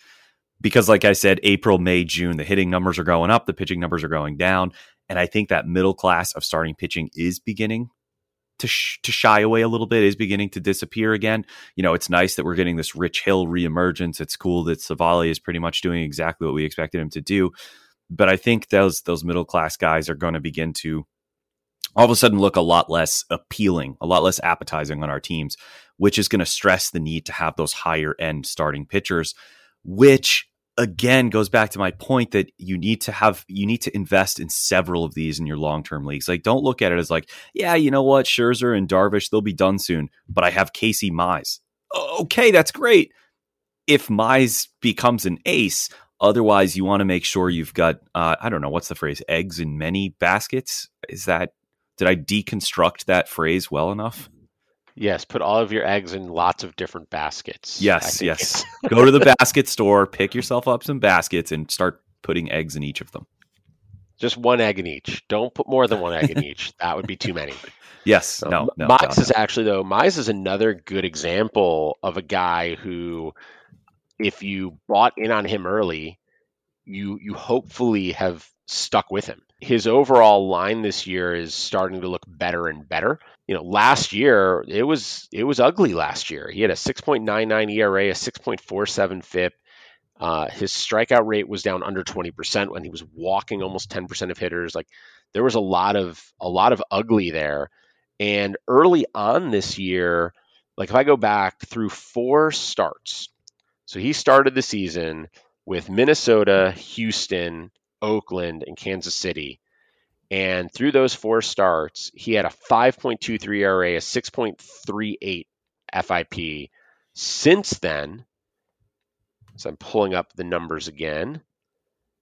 because, like I said, April, May, June, the hitting numbers are going up, the pitching numbers are going down. And I think that middle class of starting pitching is beginning to, sh- to shy away a little bit, is beginning to disappear again. You know, it's nice that we're getting this Rich Hill reemergence. It's cool that Civale is pretty much doing exactly what we expected him to do. But I think those those middle class guys are going to begin to all of a sudden look a lot less appealing, a lot less appetizing on our teams, which is going to stress the need to have those higher end starting pitchers, which again goes back to my point that you need to have you need to invest in several of these in your long-term leagues. Like don't look at it as like, yeah, you know what, Scherzer and Darvish, they'll be done soon, but I have Casey Mize. Okay, that's great. If Mize becomes an ace, otherwise you want to make sure you've got uh, I don't know what's the phrase, eggs in many baskets. Is that did I deconstruct that phrase well enough? Yes, put all of your eggs in lots of different baskets. Yes, yes. Go to the <laughs> basket store, pick yourself up some baskets, and start putting eggs in each of them. Just one egg in each. Don't put more than one egg in <laughs> each. That would be too many. Yes. No. no Mize is actually though. Mize is another good example of a guy who, if you bought in on him early, you you hopefully have stuck with him. His overall line this year is starting to look better and better. You know, last year it was it was ugly last year. He had a 6.99 ERA, a 6.47 FIP. Uh, his strikeout rate was down under 20% when he was walking almost 10% of hitters. Like there was a lot of a lot of ugly there. And early on this year, like if I go back through four starts, so he started the season with Minnesota, Houston, Oakland, and Kansas City. And through those four starts, he had a 5.23 ERA, a 6.38 FIP. Since then, so I'm pulling up the numbers again.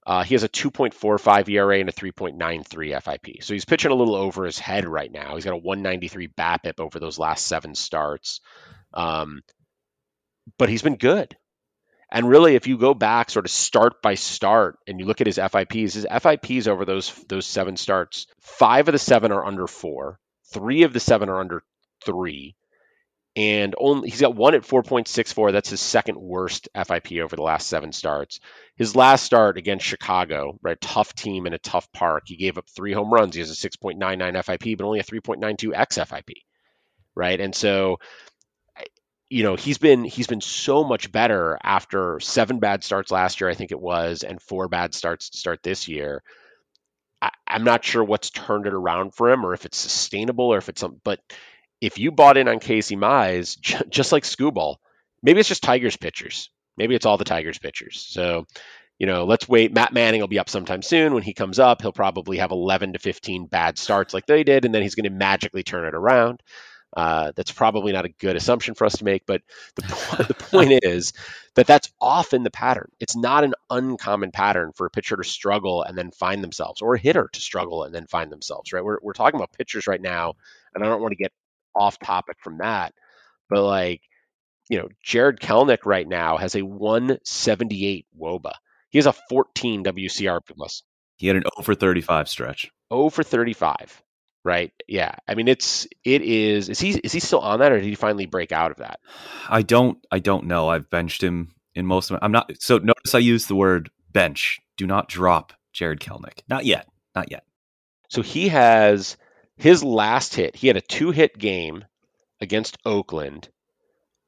Uh, he has a 2.45 ERA and a 3.93 FIP. So he's pitching a little over his head right now. He's got a 193 BABIP over those last seven starts. Um, but he's been good. And really, if you go back sort of start by start and you look at his FIPs, his FIPs over those those seven starts, five of the seven are under four, three of the seven are under three, and only he's got one at 4.64. That's his second worst FIP over the last seven starts. His last start against Chicago, right, tough team in a tough park. He gave up three home runs. He has a 6.99 FIP, but only a 3.92 xFIP, right? And so you know he's been he's been so much better after seven bad starts last year, I think it was, and four bad starts to start this year. I, am not sure what's turned it around for him, or if it's sustainable, or if it's something. But if you bought in on Casey Mize, <laughs> j- just like Skubal maybe it's just Tigers pitchers. Maybe it's all the Tigers pitchers. So, you know, let's wait. Matt Manning will be up sometime soon. When he comes up, he'll probably have 11 to 15 bad starts like they did, and then he's going to magically turn it around. Uh, that's probably not a good assumption for us to make, but the, <laughs> the point is that that's often the pattern. It's not an uncommon pattern for a pitcher to struggle and then find themselves, or a hitter to struggle and then find themselves. Right? We're we're talking about pitchers right now, and I don't want to get off topic from that, but like you know, Jarred Kelenic right now has a 178 WOBA. He has a 14 wRC plus. He had an 0 for 35 stretch. 0 for 35 right? Yeah. I mean, it's it is. Is he is he still on that, or did he finally break out of that? I don't. I don't know. I've benched him in most of. My, I'm not. So notice I use the word bench. Do not drop Jarred Kelenic. Not yet. Not yet. So he has his last hit. He had a two hit game against Oakland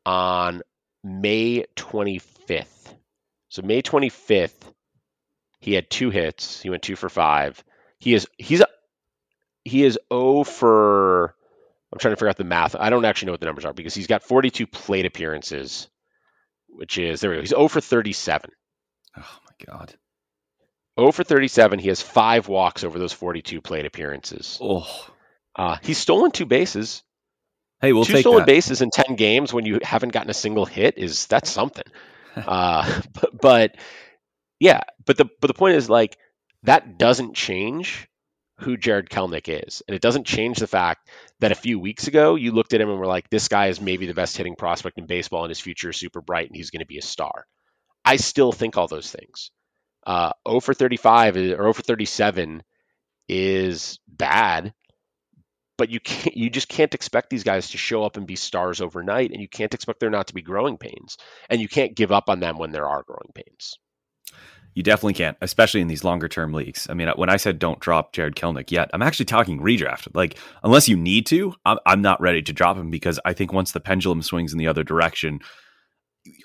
on May 25th. So May 25th, he had two hits. He went two for five. He is he's he is 0 for. I'm trying to figure out the math. I don't actually know what the numbers are because he's got 42 plate appearances, which is there we go. He's 0 for 37. Oh my god. 0 for 37. He has five walks over those 42 plate appearances. Oh. Uh, he's stolen two bases. Hey, we'll two take stolen that. bases in 10 games when you haven't gotten a single hit is that's <laughs> something. uh, <laughs> but, but yeah, but the but the point is like that doesn't change who Jarred Kelenic is. And it doesn't change the fact that a few weeks ago you looked at him and were like, this guy is maybe the best hitting prospect in baseball and his future is super bright and he's going to be a star. I still think all those things. Uh, 0 for 35 or 0 for 37 is bad, but you can't you just can't expect these guys to show up and be stars overnight and you can't expect there not to be growing pains and you can't give up on them when there are growing pains. You definitely can't, especially in these longer term leagues. I mean, when I said don't drop Jarred Kelenic yet, I'm actually talking redraft. Like, unless you need to, I'm, I'm not ready to drop him because I think once the pendulum swings in the other direction,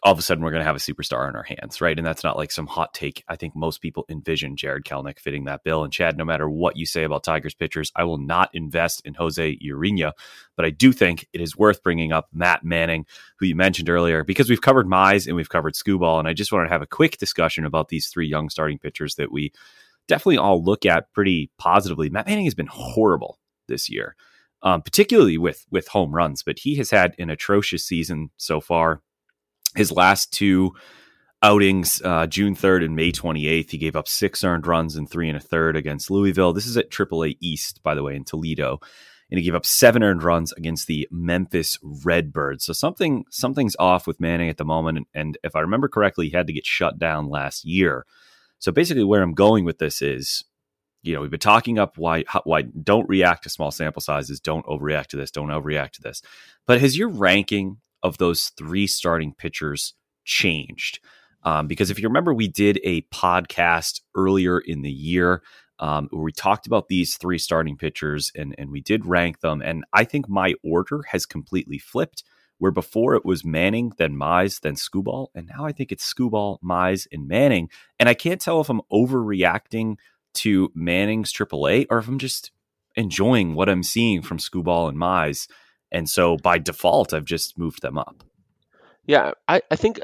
all of a sudden we're going to have a superstar in our hands, right? And that's not like some hot take. I think most people envision Jarred Kelenic fitting that bill. And Chad, no matter what you say about Tigers pitchers, I will not invest in Jose Urena, but I do think it is worth bringing up Matt Manning, who you mentioned earlier, because we've covered Mize and we've covered Skubal, and I just wanted to have a quick discussion about these three young starting pitchers that we definitely all look at pretty positively. Matt Manning has been horrible this year. Um, particularly with with home runs, but he has had an atrocious season so far his last two outings, uh, June 3rd and May 28th, he gave up six earned runs and three and a third against Louisville. This is at AAA East, by the way, in Toledo. And he gave up seven earned runs against the Memphis Redbirds. So something something's off with Manning at the moment. And if I remember correctly, he had to get shut down last year. So basically, where I'm going with this is you know, we've been talking up why why don't react to small sample sizes, don't overreact to this, don't overreact to this. But has your ranking of those three starting pitchers changed? Um, because if you remember, we did a podcast earlier in the year um, where we talked about these three starting pitchers and, and we did rank them. And I think my order has completely flipped, where before it was Manning, then Mize, then Skubal. And now I think it's Skubal, Mize, and Manning. And I can't tell if I'm overreacting to Manning's AAA or if I'm just enjoying what I'm seeing from Skubal and Mize. And so by default, I've just moved them up. Yeah, I, I think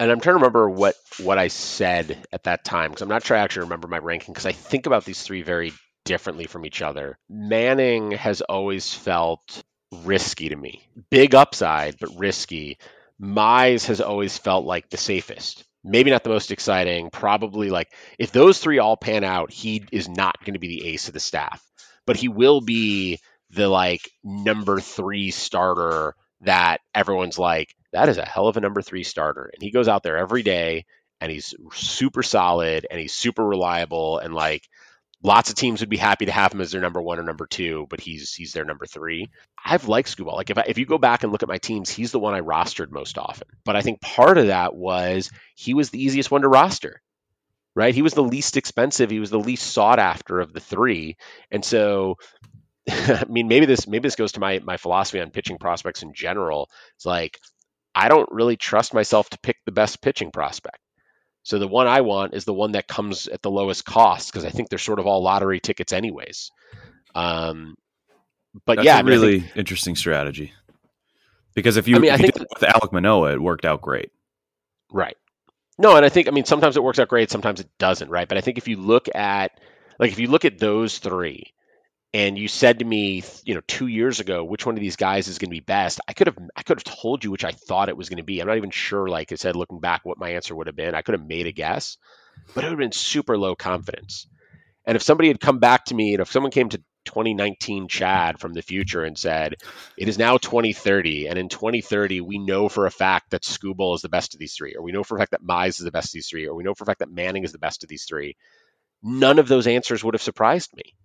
and I'm trying to remember what what I said at that time because I'm not sure I actually remember my ranking because I think about these three very differently from each other. Manning has always felt risky to me, big upside but risky. Mize has always felt like the safest. Maybe not the most exciting. Probably like if those three all pan out, he is not going to be the ace of the staff, but he will be the like number three starter that everyone's like, that is a hell of a number three starter. And he goes out there every day and he's super solid and he's super reliable and like lots of teams would be happy to have him as their number one or number two, but he's he's their number three. I've liked Skubal. Like if I, if you go back and look at my teams, he's the one I rostered most often. But I think part of that was he was the easiest one to roster. Right? He was the least expensive. He was the least sought after of the three. And so <laughs> I mean, maybe this maybe this goes to my my philosophy on pitching prospects in general. It's like I don't really trust myself to pick the best pitching prospect. So the one I want is the one that comes at the lowest cost because I think they're sort of all lottery tickets anyways. Um, but That's yeah, a really mean, interesting strategy. Because if you, I mean, I think with Alek Manoah, it worked out great. Right. No, and I think I mean sometimes it works out great, sometimes it doesn't, right? But I think if you look at like if you look at those three, and you said to me, you know, two years ago, which one of these guys is going to be best, I could have I could have told you which I thought it was going to be. I'm not even sure, like I said, looking back, what my answer would have been. I could have made a guess, but it would have been super low confidence. And if somebody had come back to me, and if someone came to 2019 Chad from the future and said, it is now 2030, and in 2030 we know for a fact that Skubal is the best of these three, or we know for a fact that Mize is the best of these three, or we know for a fact that Manning is the best of these three, none of those answers would have surprised me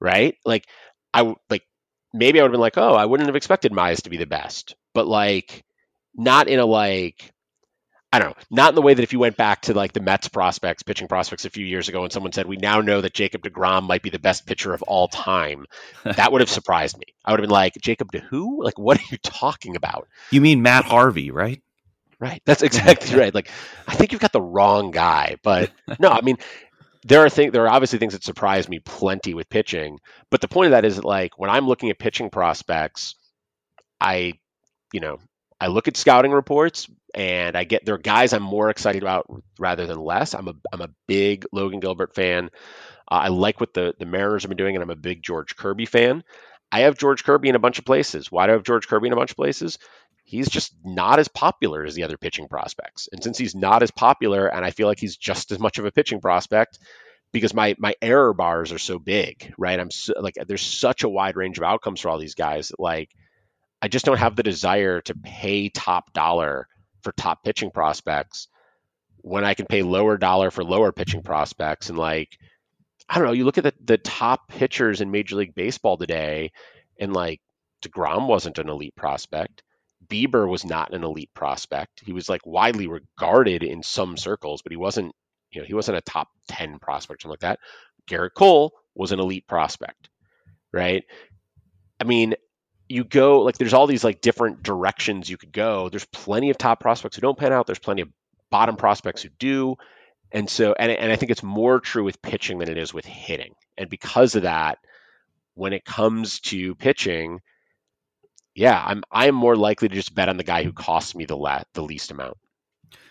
right? Like I like maybe I would have been like, oh, I wouldn't have expected Mize to be the best, but like not in a like I don't know, not in the way that if you went back to like the Mets prospects, pitching prospects a few years ago, and someone said we now know that Jacob Degrom might be the best pitcher of all time, that would have <laughs> surprised me. I would have been like, Jacob to who? Like, what are you talking about? You mean Matt Harvey, right? Right. That's <laughs> exactly right. Like, I think you've got the wrong guy. But no, I mean, there are things there are obviously things that surprise me plenty with pitching but the point of that is that like when i'm looking at pitching prospects i you know i look at scouting reports and i get there are guys i'm more excited about rather than less. I'm a i'm a big logan gilbert fan. Uh, i like what the the mariners have been doing and i'm a big george kirby fan. I have george kirby in a bunch of places. Why do i have george kirby in a bunch of places he's just not as popular as the other pitching prospects. And since he's not as popular, and I feel like he's just as much of a pitching prospect, because my my error bars are so big, right? I'm so, like there's such a wide range of outcomes for all these guys. That, like I just don't have the desire to pay top dollar for top pitching prospects when I can pay lower dollar for lower pitching prospects. And like I don't know, you look at the the top pitchers in Major League Baseball today, and like Degrom wasn't an elite prospect. Bieber was not an elite prospect. He was like widely regarded in some circles, but he wasn't, you know, he wasn't a top 10 prospect, or something like that. Gerrit Cole was an elite prospect, right? I mean, you go like there's all these like different directions you could go. There's plenty of top prospects who don't pan out. There's plenty of bottom prospects who do. And so, and, and I think it's more true with pitching than it is with hitting. And because of that, when it comes to pitching, yeah, I'm I'm more likely to just bet on the guy who costs me the la- the least amount.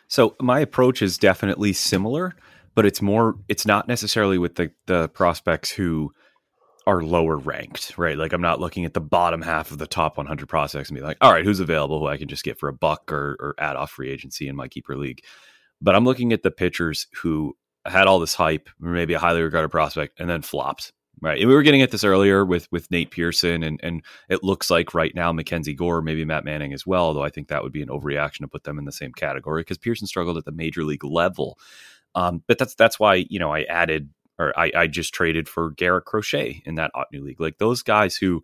So my approach is definitely similar, but it's more it's not necessarily with the the prospects who are lower ranked, right? Like I'm not looking at the bottom half of the top 100 prospects and be like, all right, who's available who I can just get for a buck or, or add off free agency in my keeper league. But I'm looking at the pitchers who had all this hype, maybe a highly regarded prospect, and then flopped Right. And we were getting at this earlier with with Nate Pearson and and it looks like right now MacKenzie Gore, maybe Matt Manning as well, though I think that would be an overreaction to put them in the same category because Pearson struggled at the major league level. Um, but that's that's why, you know, I added or I, I just traded for Garrett Crochet in that Ottoneu league. Like those guys who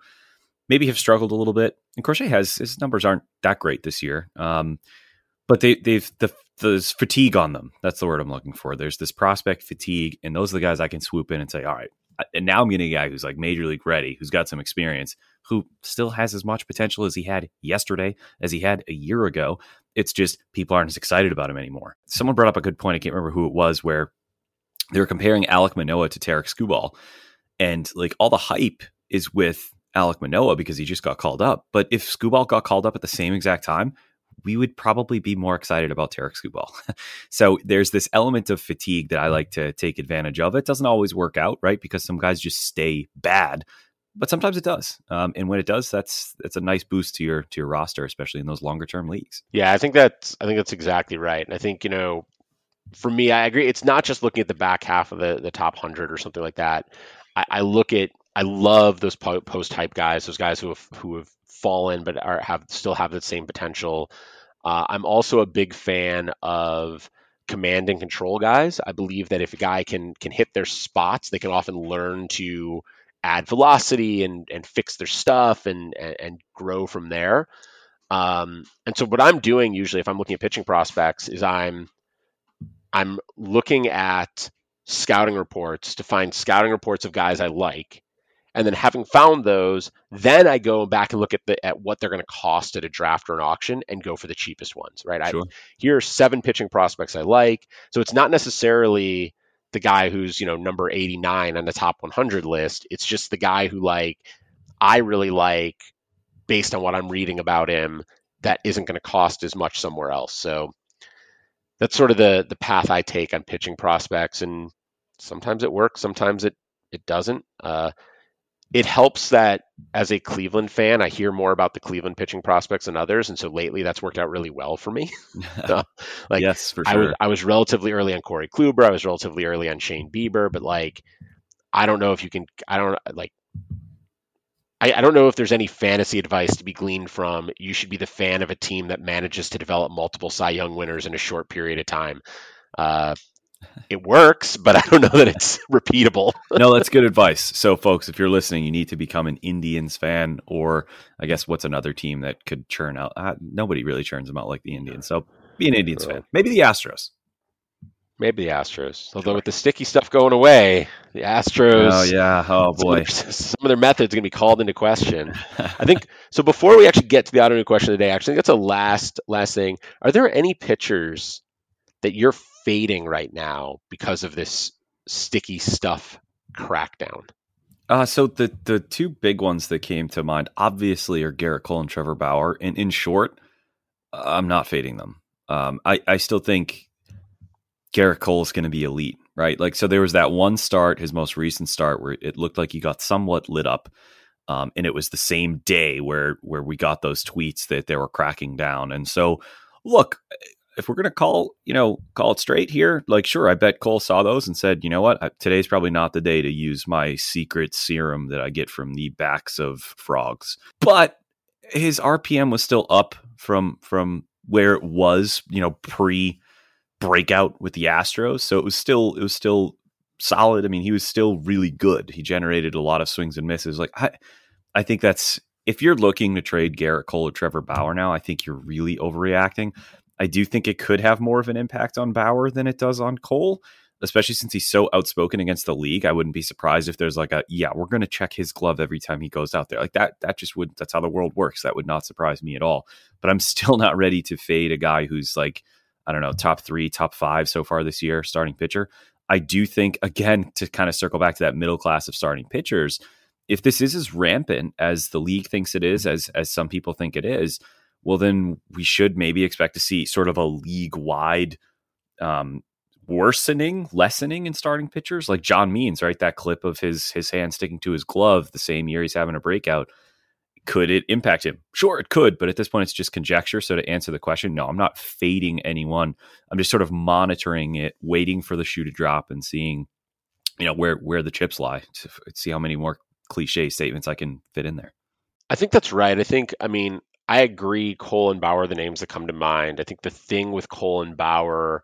maybe have struggled a little bit. And Crochet has his numbers aren't that great this year. Um, but they they've the there's fatigue on them. That's the word I'm looking for. There's this prospect fatigue, and those are the guys I can swoop in and say, all right. And now I'm getting a guy who's like major league ready, who's got some experience, who still has as much potential as he had yesterday, as he had a year ago. It's just people aren't as excited about him anymore. Someone brought up a good point. I can't remember who it was, where they were comparing Alek Manoah to Tarik Skubal, and like all the hype is with Alek Manoah because he just got called up. But if Skubal got called up at the same exact time, we would probably be more excited about Tarik Skubal. <laughs> so there's this element of fatigue that I like to take advantage of. It doesn't always work out, right? Because some guys just stay bad, but sometimes it does. Um, and when it does, that's that's a nice boost to your to your roster, especially in those longer term leagues. Yeah, I think that's I think that's exactly right. And I think you know, for me, I agree. It's not just looking at the back half of the the top hundred or something like that. I, I look at I love those post hype guys, those guys who have who have fallen but are have still have the same potential. Uh, I'm also a big fan of command and control guys. I believe that if a guy can can hit their spots, they can often learn to add velocity and and fix their stuff and and, and grow from there. Um, and so what I'm doing usually if I'm looking at pitching prospects is I'm I'm looking at scouting reports to find scouting reports of guys I like and then having found those, then I go back and look at the at what they're going to cost at a draft or an auction and go for the cheapest ones, right? Sure. I, here are seven pitching prospects I like. So it's not necessarily the guy who's, you know, number 89 on the top 100 list. It's just the guy who like I really like based on what I'm reading about him that isn't going to cost as much somewhere else. So that's sort of the the path I take on pitching prospects and sometimes it works, sometimes it it doesn't. Uh, it helps that as a Cleveland fan, I hear more about the Cleveland pitching prospects than others, and so lately that's worked out really well for me. <laughs> so, like, yes, for sure. I was, I was relatively early on Corey Kluber. I was relatively early on Shane Bieber, but like, I don't know if you can. I don't like. I, I don't know if there's any fantasy advice to be gleaned from. You should be the fan of a team that manages to develop multiple Cy Young winners in a short period of time. Uh, it works, but I don't know that it's <laughs> repeatable. <laughs> no, that's good advice. So, folks, if you're listening, you need to become an Indians fan, or I guess what's another team that could churn out? Uh, nobody really churns them out like the Indians. So, be an Indians fan. Maybe the Astros. Maybe the Astros. Although with the sticky stuff going away, the Astros. Oh yeah. Oh boy. <laughs> Some of their, some of their methods are going to be called into question. I think so. Before we actually get to the Ottoneu question of the day, actually, that's a last last thing. Are there any pitchers that you're fading right now because of this sticky stuff crackdown? Uh, so the the two big ones that came to mind obviously are Gerrit Cole and Trevor Bauer. And in short, I'm not fading them. Um, I I still think Gerrit Cole is going to be elite, right? Like so, there was that one start, his most recent start, where it looked like he got somewhat lit up. Um, and it was the same day where where we got those tweets that they were cracking down. And so, look, if we're gonna call you know call it straight here, like sure, I bet Cole saw those and said, you know what, today's probably not the day to use my secret serum that I get from the backs of frogs. But his RPM was still up from from where it was, you know, pre breakout with the Astros. So it was still it was still solid. I mean, he was still really good. He generated a lot of swings and misses. Like I I think that's if you're looking to trade Gerrit Cole or Trevor Bauer now, I think you're really overreacting. I do think it could have more of an impact on Bauer than it does on Cole, especially since he's so outspoken against the league. I wouldn't be surprised if there's like a yeah, we're going to check his glove every time he goes out there. Like that that just would that's how the world works. That would not surprise me at all. But I'm still <laughs> not ready to fade a guy who's like I don't know, top 3, top 5 so far this year starting pitcher. I do think again to kind of circle back to that middle class of starting pitchers, if this is as rampant as the league thinks it is as as some people think it is, well, then we should maybe expect to see sort of a league wide um, worsening, lessening in starting pitchers, like John Means, right? That clip of his his hand sticking to his glove the same year he's having a breakout. Could it impact him? Sure, it could, but at this point, it's just conjecture. So to answer the question, no, I'm not fading anyone. I'm just sort of monitoring it, waiting for the shoe to drop, and seeing, you know, where where the chips lie. To see how many more cliche statements I can fit in there. I think that's right. I think, I mean, I agree. Cole and Bauer are the names that come to mind. I think the thing with Cole and Bauer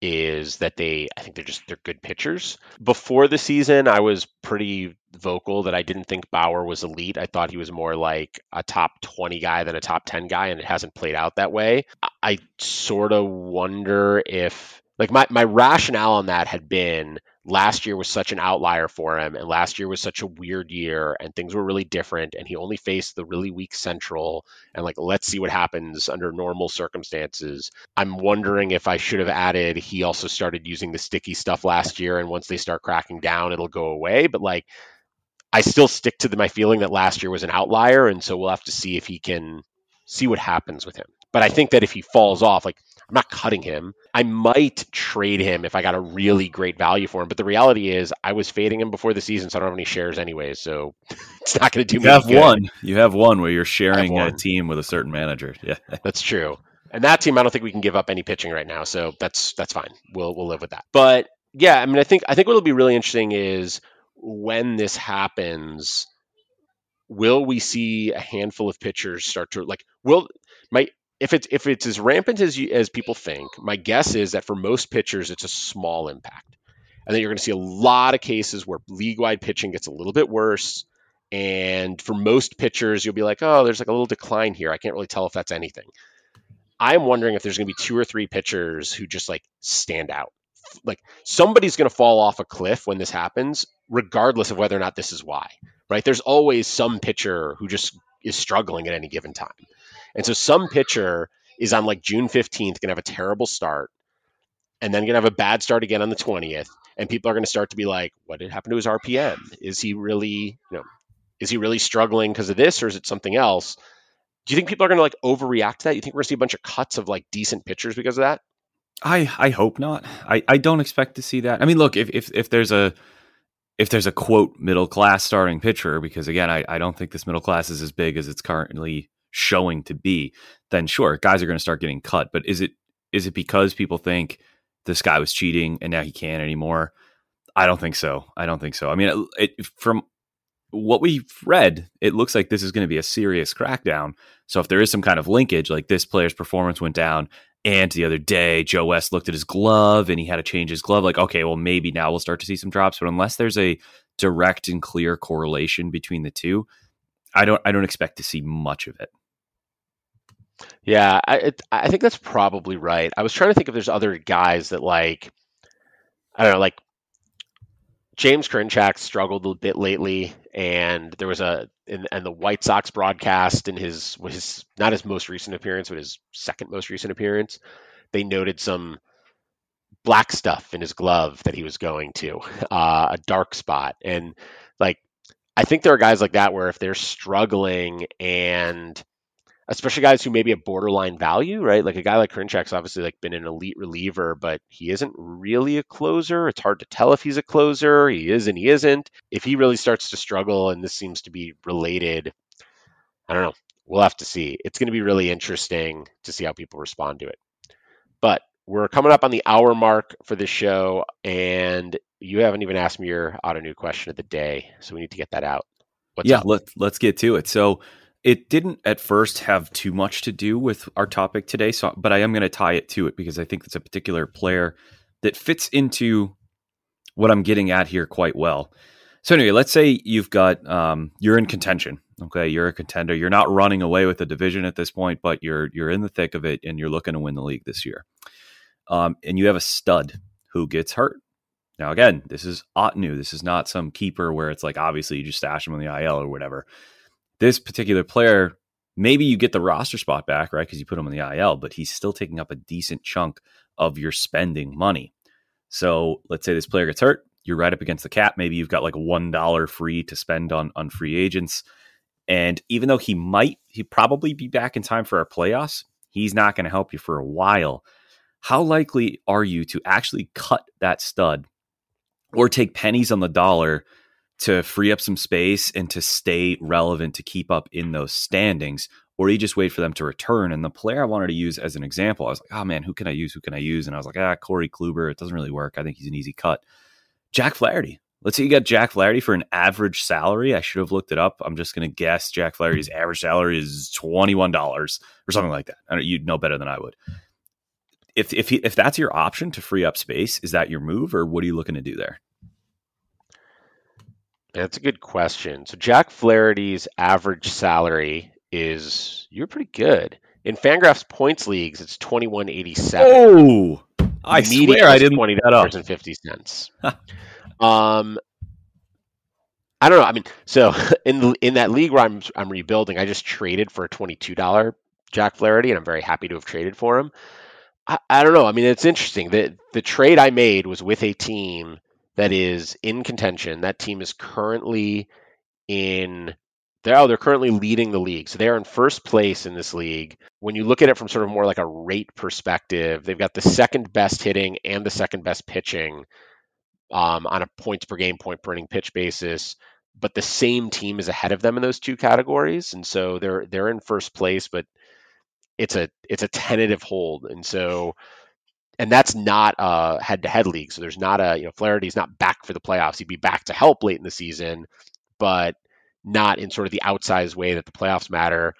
is that they I think they're just they're good pitchers. Before the season, I was pretty vocal that I didn't think Bauer was elite. I thought he was more like a top 20 guy than a top 10 guy and it hasn't played out that way. I sort of wonder if like my my rationale on that had been last year was such an outlier for him and last year was such a weird year and things were really different and he only faced the really weak central and like let's see what happens under normal circumstances. I'm wondering if i should have added he also started using the sticky stuff last year and once they start cracking down it'll go away but like i still stick to the, my feeling that last year was an outlier and so we'll have to see if he can see what happens with him. But i think that if he falls off like I'm not cutting him. I might trade him if I got a really great value for him. But the reality is, I was fading him before the season, so I don't have any shares anyway. So <laughs> it's not going to do you me. have one. You have one where you're sharing a team with a certain manager. <laughs> Yeah, that's true. And that team, I don't think we can give up any pitching right now. So that's that's fine. We'll we'll live with that. But yeah, I mean, I think I think what'll be really interesting is when this happens. Will we see a handful of pitchers start to like? Will my if it's if it's as rampant as you, as people think, my guess is that for most pitchers it's a small impact, and then you're going to see a lot of cases where league wide pitching gets a little bit worse. And for most pitchers, you'll be like, oh, there's like a little decline here. I can't really tell if that's anything. I'm wondering if there's going to be two or three pitchers who just like stand out. Like somebody's going to fall off a cliff when this happens, regardless of whether or not this is why, right? There's always some pitcher who just is struggling at any given time. And so some pitcher is on like June 15th going to have a terrible start and then going to have a bad start again on the 20th. And people are going to start to be like, what did happen to his RPM? Is he really, you know, is he really struggling because of this or is it something else? Do you think people are going to like overreact to that? You think we're going to see a bunch of cuts of like decent pitchers because of that? I I hope not. I I don't expect to see that. I mean, look, if if if there's a if there's a quote middle class starting pitcher, because again, I, I don't think this middle class is as big as it's currently showing to be, then sure, guys are going to start getting cut. But is it is it because people think this guy was cheating and now he can't anymore? I don't think so. I don't think so. I mean, it, it, from what we've read, it looks like this is going to be a serious crackdown. So if there is some kind of linkage, like this player's performance went down, and the other day Joe West looked at his glove and he had to change his glove, like okay, well maybe now we'll start to see some drops. But unless there's a direct and clear correlation between the two, I don't I don't expect to see much of it. Yeah, I it, I think that's probably right. I was trying to think if there's other guys that like I don't know, like James Karinchak struggled a bit lately, and there was a in, and the White Sox broadcast in his his not his most recent appearance, but his second most recent appearance, they noted some black stuff in his glove that he was going to uh, a dark spot, and like I think there are guys like that where if they're struggling and especially guys who maybe have borderline value, right? Like a guy like Karinchak's obviously like been an elite reliever, but he isn't really a closer. It's hard to tell if he's a closer. He is and he isn't. If he really starts to struggle, and this seems to be related, I don't know. We'll have to see. It's going to be really interesting to see how people respond to it. But we're coming up on the hour mark for this show, and you haven't even asked me your Ottoneu question of the day, so we need to get that out. What's yeah, up? let let's get to it. So it didn't at first have too much to do with our topic today, so but I am going to tie it to it because I think it's a particular player that fits into what I'm getting at here quite well. So anyway, let's say you've got um, you're in contention. Okay, you're a contender. You're not running away with the division at this point, but you're you're in the thick of it, and you're looking to win the league this year. Um, and you have a stud who gets hurt. Now, again, this is Ottoneu. This is not some keeper where it's like obviously you just stash him on the IL or whatever this particular player, maybe you get the roster spot back, right? Because you put him in the IL, but he's still taking up a decent chunk of your spending money. So let's say this player gets hurt, you're right up against the cap. Maybe you've got like one dollar free to spend on on free agents. And even though he might, he probably be back in time for our playoffs, he's not going to help you for a while. How likely are you to actually cut that stud or take pennies on the dollar to free up some space and to stay relevant to keep up in those standings, or you just wait for them to return. And the player I wanted to use as an example, I was like, oh man, who can I use? Who can I use? And I was like, ah, Corey Kluber. It doesn't really work. I think he's an easy cut. Jack Flaherty. Let's say you got Jack Flaherty for an average salary. I should have looked it up. I'm just going to guess Jack Flaherty's <laughs> average salary is $21 or something like that. You'd know better than I would. if if he, if that's your option to free up space, is that your move, or what are you looking to do there? That's a good question. So Jack Flaherty's average salary is you're pretty good. In Fangraphs points leagues, it's twenty one eighty seven. Oh, I swear I didn't twenty dollars and fifty cents. um, I don't know. I mean, so <laughs> in in that league where I'm I'm rebuilding, I just traded for a twenty two dollar Jack Flaherty, and I'm very happy to have traded for him. I, I don't know. I mean, it's interesting. The the trade I made was with a team that is in contention. That team is currently in they're oh, they're currently leading the league. So they're in first place in this league. When you look at it from sort of more like a rate perspective, they've got the second best hitting and the second best pitching um, on a points per game, point per inning pitch basis. But the same team is ahead of them in those two categories, and so they're they're in first place. But it's a it's a tentative hold, and so and that's not a head-to-head league. So there's not a you know Flaherty's not back for the playoffs. He'd be back to help late in the season, but not in sort of the outsized way that the playoffs matter.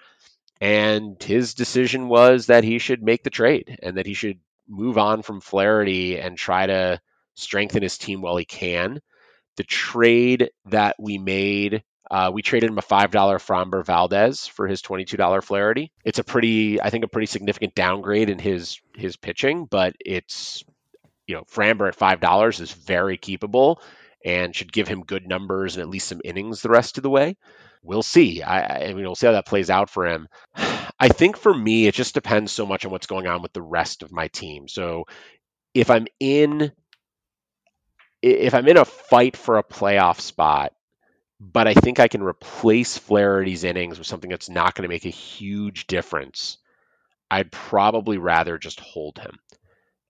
And his decision was that he should make the trade and that he should move on from Flaherty and try to strengthen his team while he can. The trade that we made uh, we traded him a five dollar Framber Valdez for his twenty two dollar Flaherty. It's a pretty, I think, a pretty significant downgrade in his his pitching, but it's you know Framber at five dollars is very keepable and should give him good numbers and at least some innings the rest of the way. We'll see. I, I mean, we'll see how that plays out for him. <sighs> I think for me, it just depends so much on what's going on with the rest of my team. So if I'm in if I'm in a fight for a playoff spot but I think I can replace Flaherty's innings with something that's not going to make a huge difference. I'd probably rather just hold him.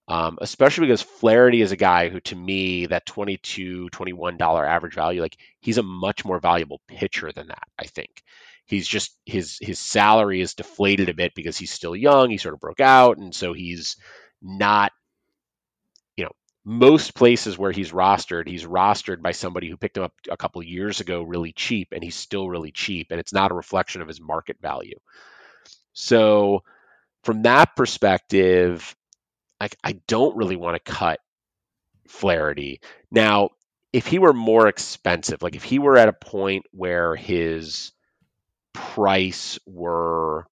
Um, especially because Flaherty is a guy who, to me, that 22 $21 average value, like he's a much more valuable pitcher than that, I think. He's just his his salary is deflated a bit because he's still young. He sort of broke out, and so he's not most places where he's rostered, he's rostered by somebody who picked him up a couple years ago really cheap, and he's still really cheap, and it's not a reflection of his market value. So, from that perspective, I, I don't really want to cut Flaherty. Now, if he were more expensive, like if he were at a point where his price were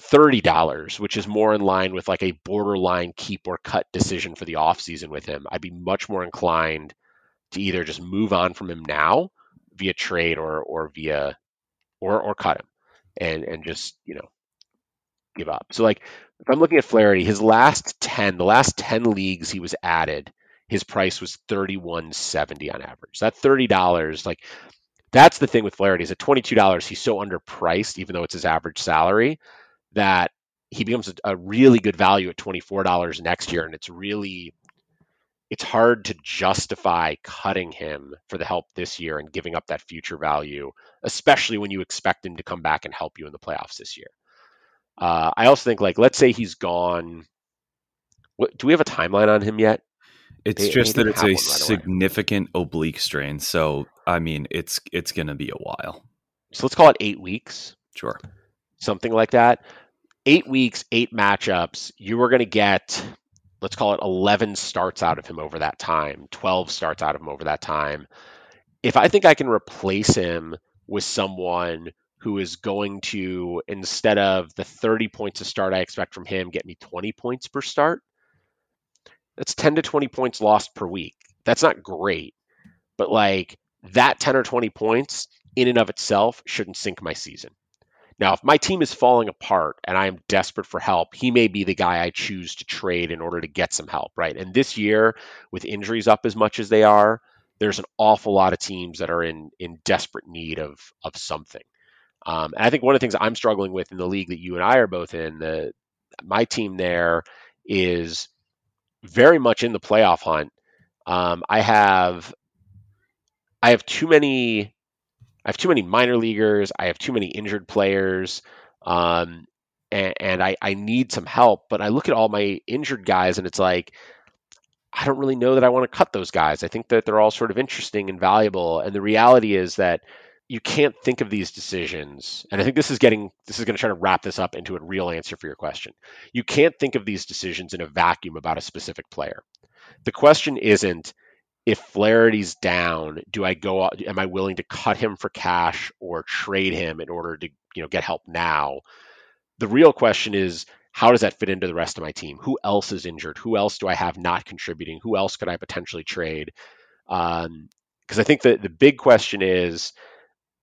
$30, which is more in line with like a borderline keep or cut decision for the offseason with him, I'd be much more inclined to either just move on from him now via trade or or via or or cut him and and just, you know, give up. So like if I'm looking at Flaherty, his last 10, the last 10 leagues he was added, his price was 31.70 on average. That $30 like that's the thing with Flaherty is at $22 he's so underpriced even though it's his average salary that he becomes a, a really good value at $24 next year. And it's really, it's hard to justify cutting him for the help this year and giving up that future value, especially when you expect him to come back and help you in the playoffs this year. Uh, I also think, like, let's say he's gone. What, do we have a timeline on him yet? It's they, just they that it's a right significant away. oblique strain. So, I mean, it's it's going to be a while. So let's call it eight weeks. Sure something like that. Eight weeks, eight matchups. You were going to get, let's call it 11 starts out of him over that time, 12 starts out of him over that time. If I think I can replace him with someone who is going to, instead of the 30 points to start I expect from him, get me 20 points per start, that's 10 to 20 points lost per week. That's not great, but like that 10 or 20 points in and of itself shouldn't sink my season. Now, if my team is falling apart and I am desperate for help, he may be the guy I choose to trade in order to get some help, right? And this year, with injuries up as much as they are, there's an awful lot of teams that are in in desperate need of of something. Um, and I think one of the things I'm struggling with in the league that you and I are both in, the my team there is very much in the playoff hunt. Um, I have I have too many I have too many minor leaguers. I have too many injured players. Um, and, and I, I need some help. But I look at all my injured guys and it's like, I don't really know that I want to cut those guys. I think that they're all sort of interesting and valuable. And the reality is that you can't think of these decisions and i think this is getting this is going to try to wrap this up into a real answer for your question you can't think of these decisions in a vacuum about a specific player the question isn't if Flaherty's down, do I go? Am I willing to cut him for cash or trade him in order to you know get help now? The real question is how does that fit into the rest of my team? Who else is injured? Who else do I have not contributing? Who else could I potentially trade? Because um, I think that the big question is,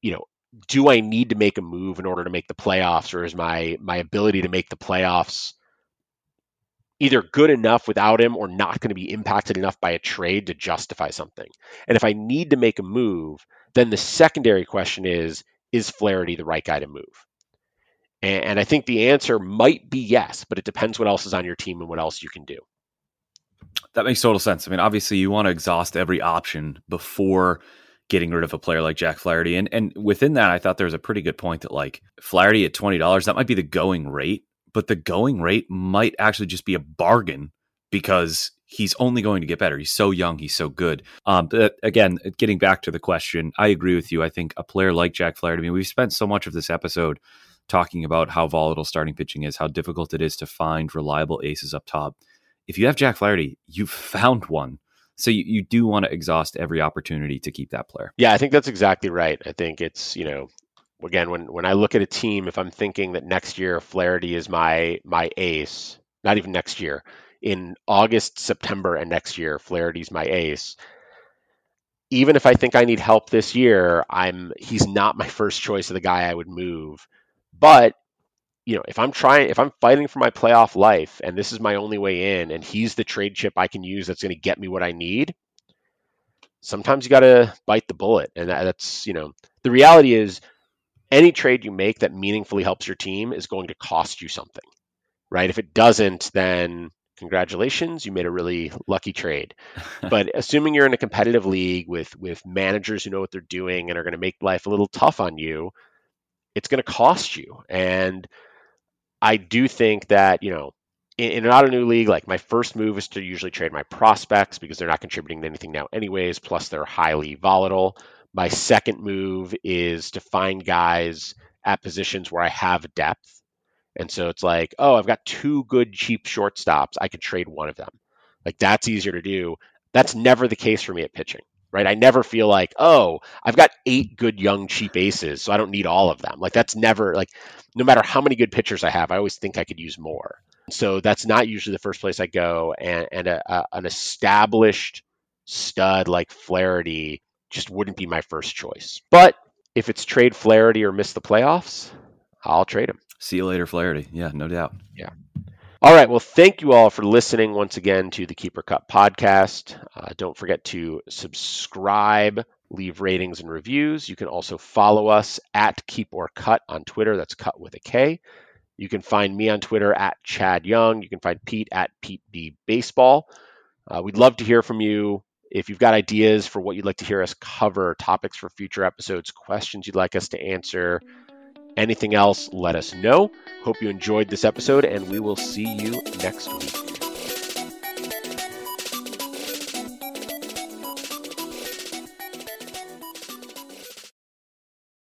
you know, do I need to make a move in order to make the playoffs, or is my my ability to make the playoffs either good enough without him or not going to be impacted enough by a trade to justify something. And if I need to make a move, then the secondary question is is Flaherty the right guy to move? And, and I think the answer might be yes, but it depends what else is on your team and what else you can do. That makes total sense. I mean, obviously, you want to exhaust every option before getting rid of a player like Jack Flaherty. And and within that, I thought there was a pretty good point that like Flaherty at twenty dollars, that might be the going rate but the going rate might actually just be a bargain because he's only going to get better. He's so young, he's so good. Um, but again, getting back to the question, I agree with you. I think a player like Jack Flaherty. I mean, we've spent so much of this episode talking about how volatile starting pitching is, how difficult it is to find reliable aces up top. If you have Jack Flaherty, you've <laughs> found one. So you, you do want to exhaust every opportunity to keep that player. Yeah, I think that's exactly right. I think it's, you know, again, when when I look at a team, if I'm thinking that next year Flaherty is my my ace, not even next year, in August, September, and next year Flaherty's my ace. Even if I think I need help this year, I'm he's not my first choice of the guy I would move. But you know, if I'm trying, if I'm fighting for my playoff life, and this is my only way in, and he's the trade chip I can use that's going to get me what I need. Sometimes you got to bite the bullet, and that's you know, the reality is any trade you make that meaningfully helps your team is going to cost you something, right? If it doesn't, then congratulations, you made a really lucky trade. <laughs> but assuming you're in a competitive league with with managers who know what they're doing and are going to make life a little tough on you, it's going to cost you. And I do think that, you know, in, in an Ottoneu league, like my first move is to usually trade my prospects because they're not contributing to anything now anyways, plus they're highly volatile. My second move is to find guys at positions where I have depth. And so it's like, oh, I've got two good cheap shortstops. I could trade one of them. Like that's easier to do. That's never the case for me at pitching, right? I never feel like, oh, I've got eight good young cheap aces, so I don't need all of them. Like that's never like no matter how many good pitchers I have, I always think I could use more. So that's not usually the first place I go. And, and a, a, an established stud like Flaherty just wouldn't be my first choice. But if it's trade Flaherty or miss the playoffs, I'll trade him. See you later, Flaherty. Yeah, no doubt. Yeah. All right. Well, thank you all for listening once again to the Keep or Cut podcast. Uh, don't forget to subscribe, leave ratings and reviews. You can also follow us at Keep or Cut on Twitter. That's cut with a K. You can find me on Twitter at Chad Young. You can find Pete at Pete B Baseball. Uh, we'd love to hear from you. If you've got ideas for what you'd like to hear us cover, topics for future episodes, questions you'd like us to answer, anything else, let us know. Hope you enjoyed this episode, and we will see you next week.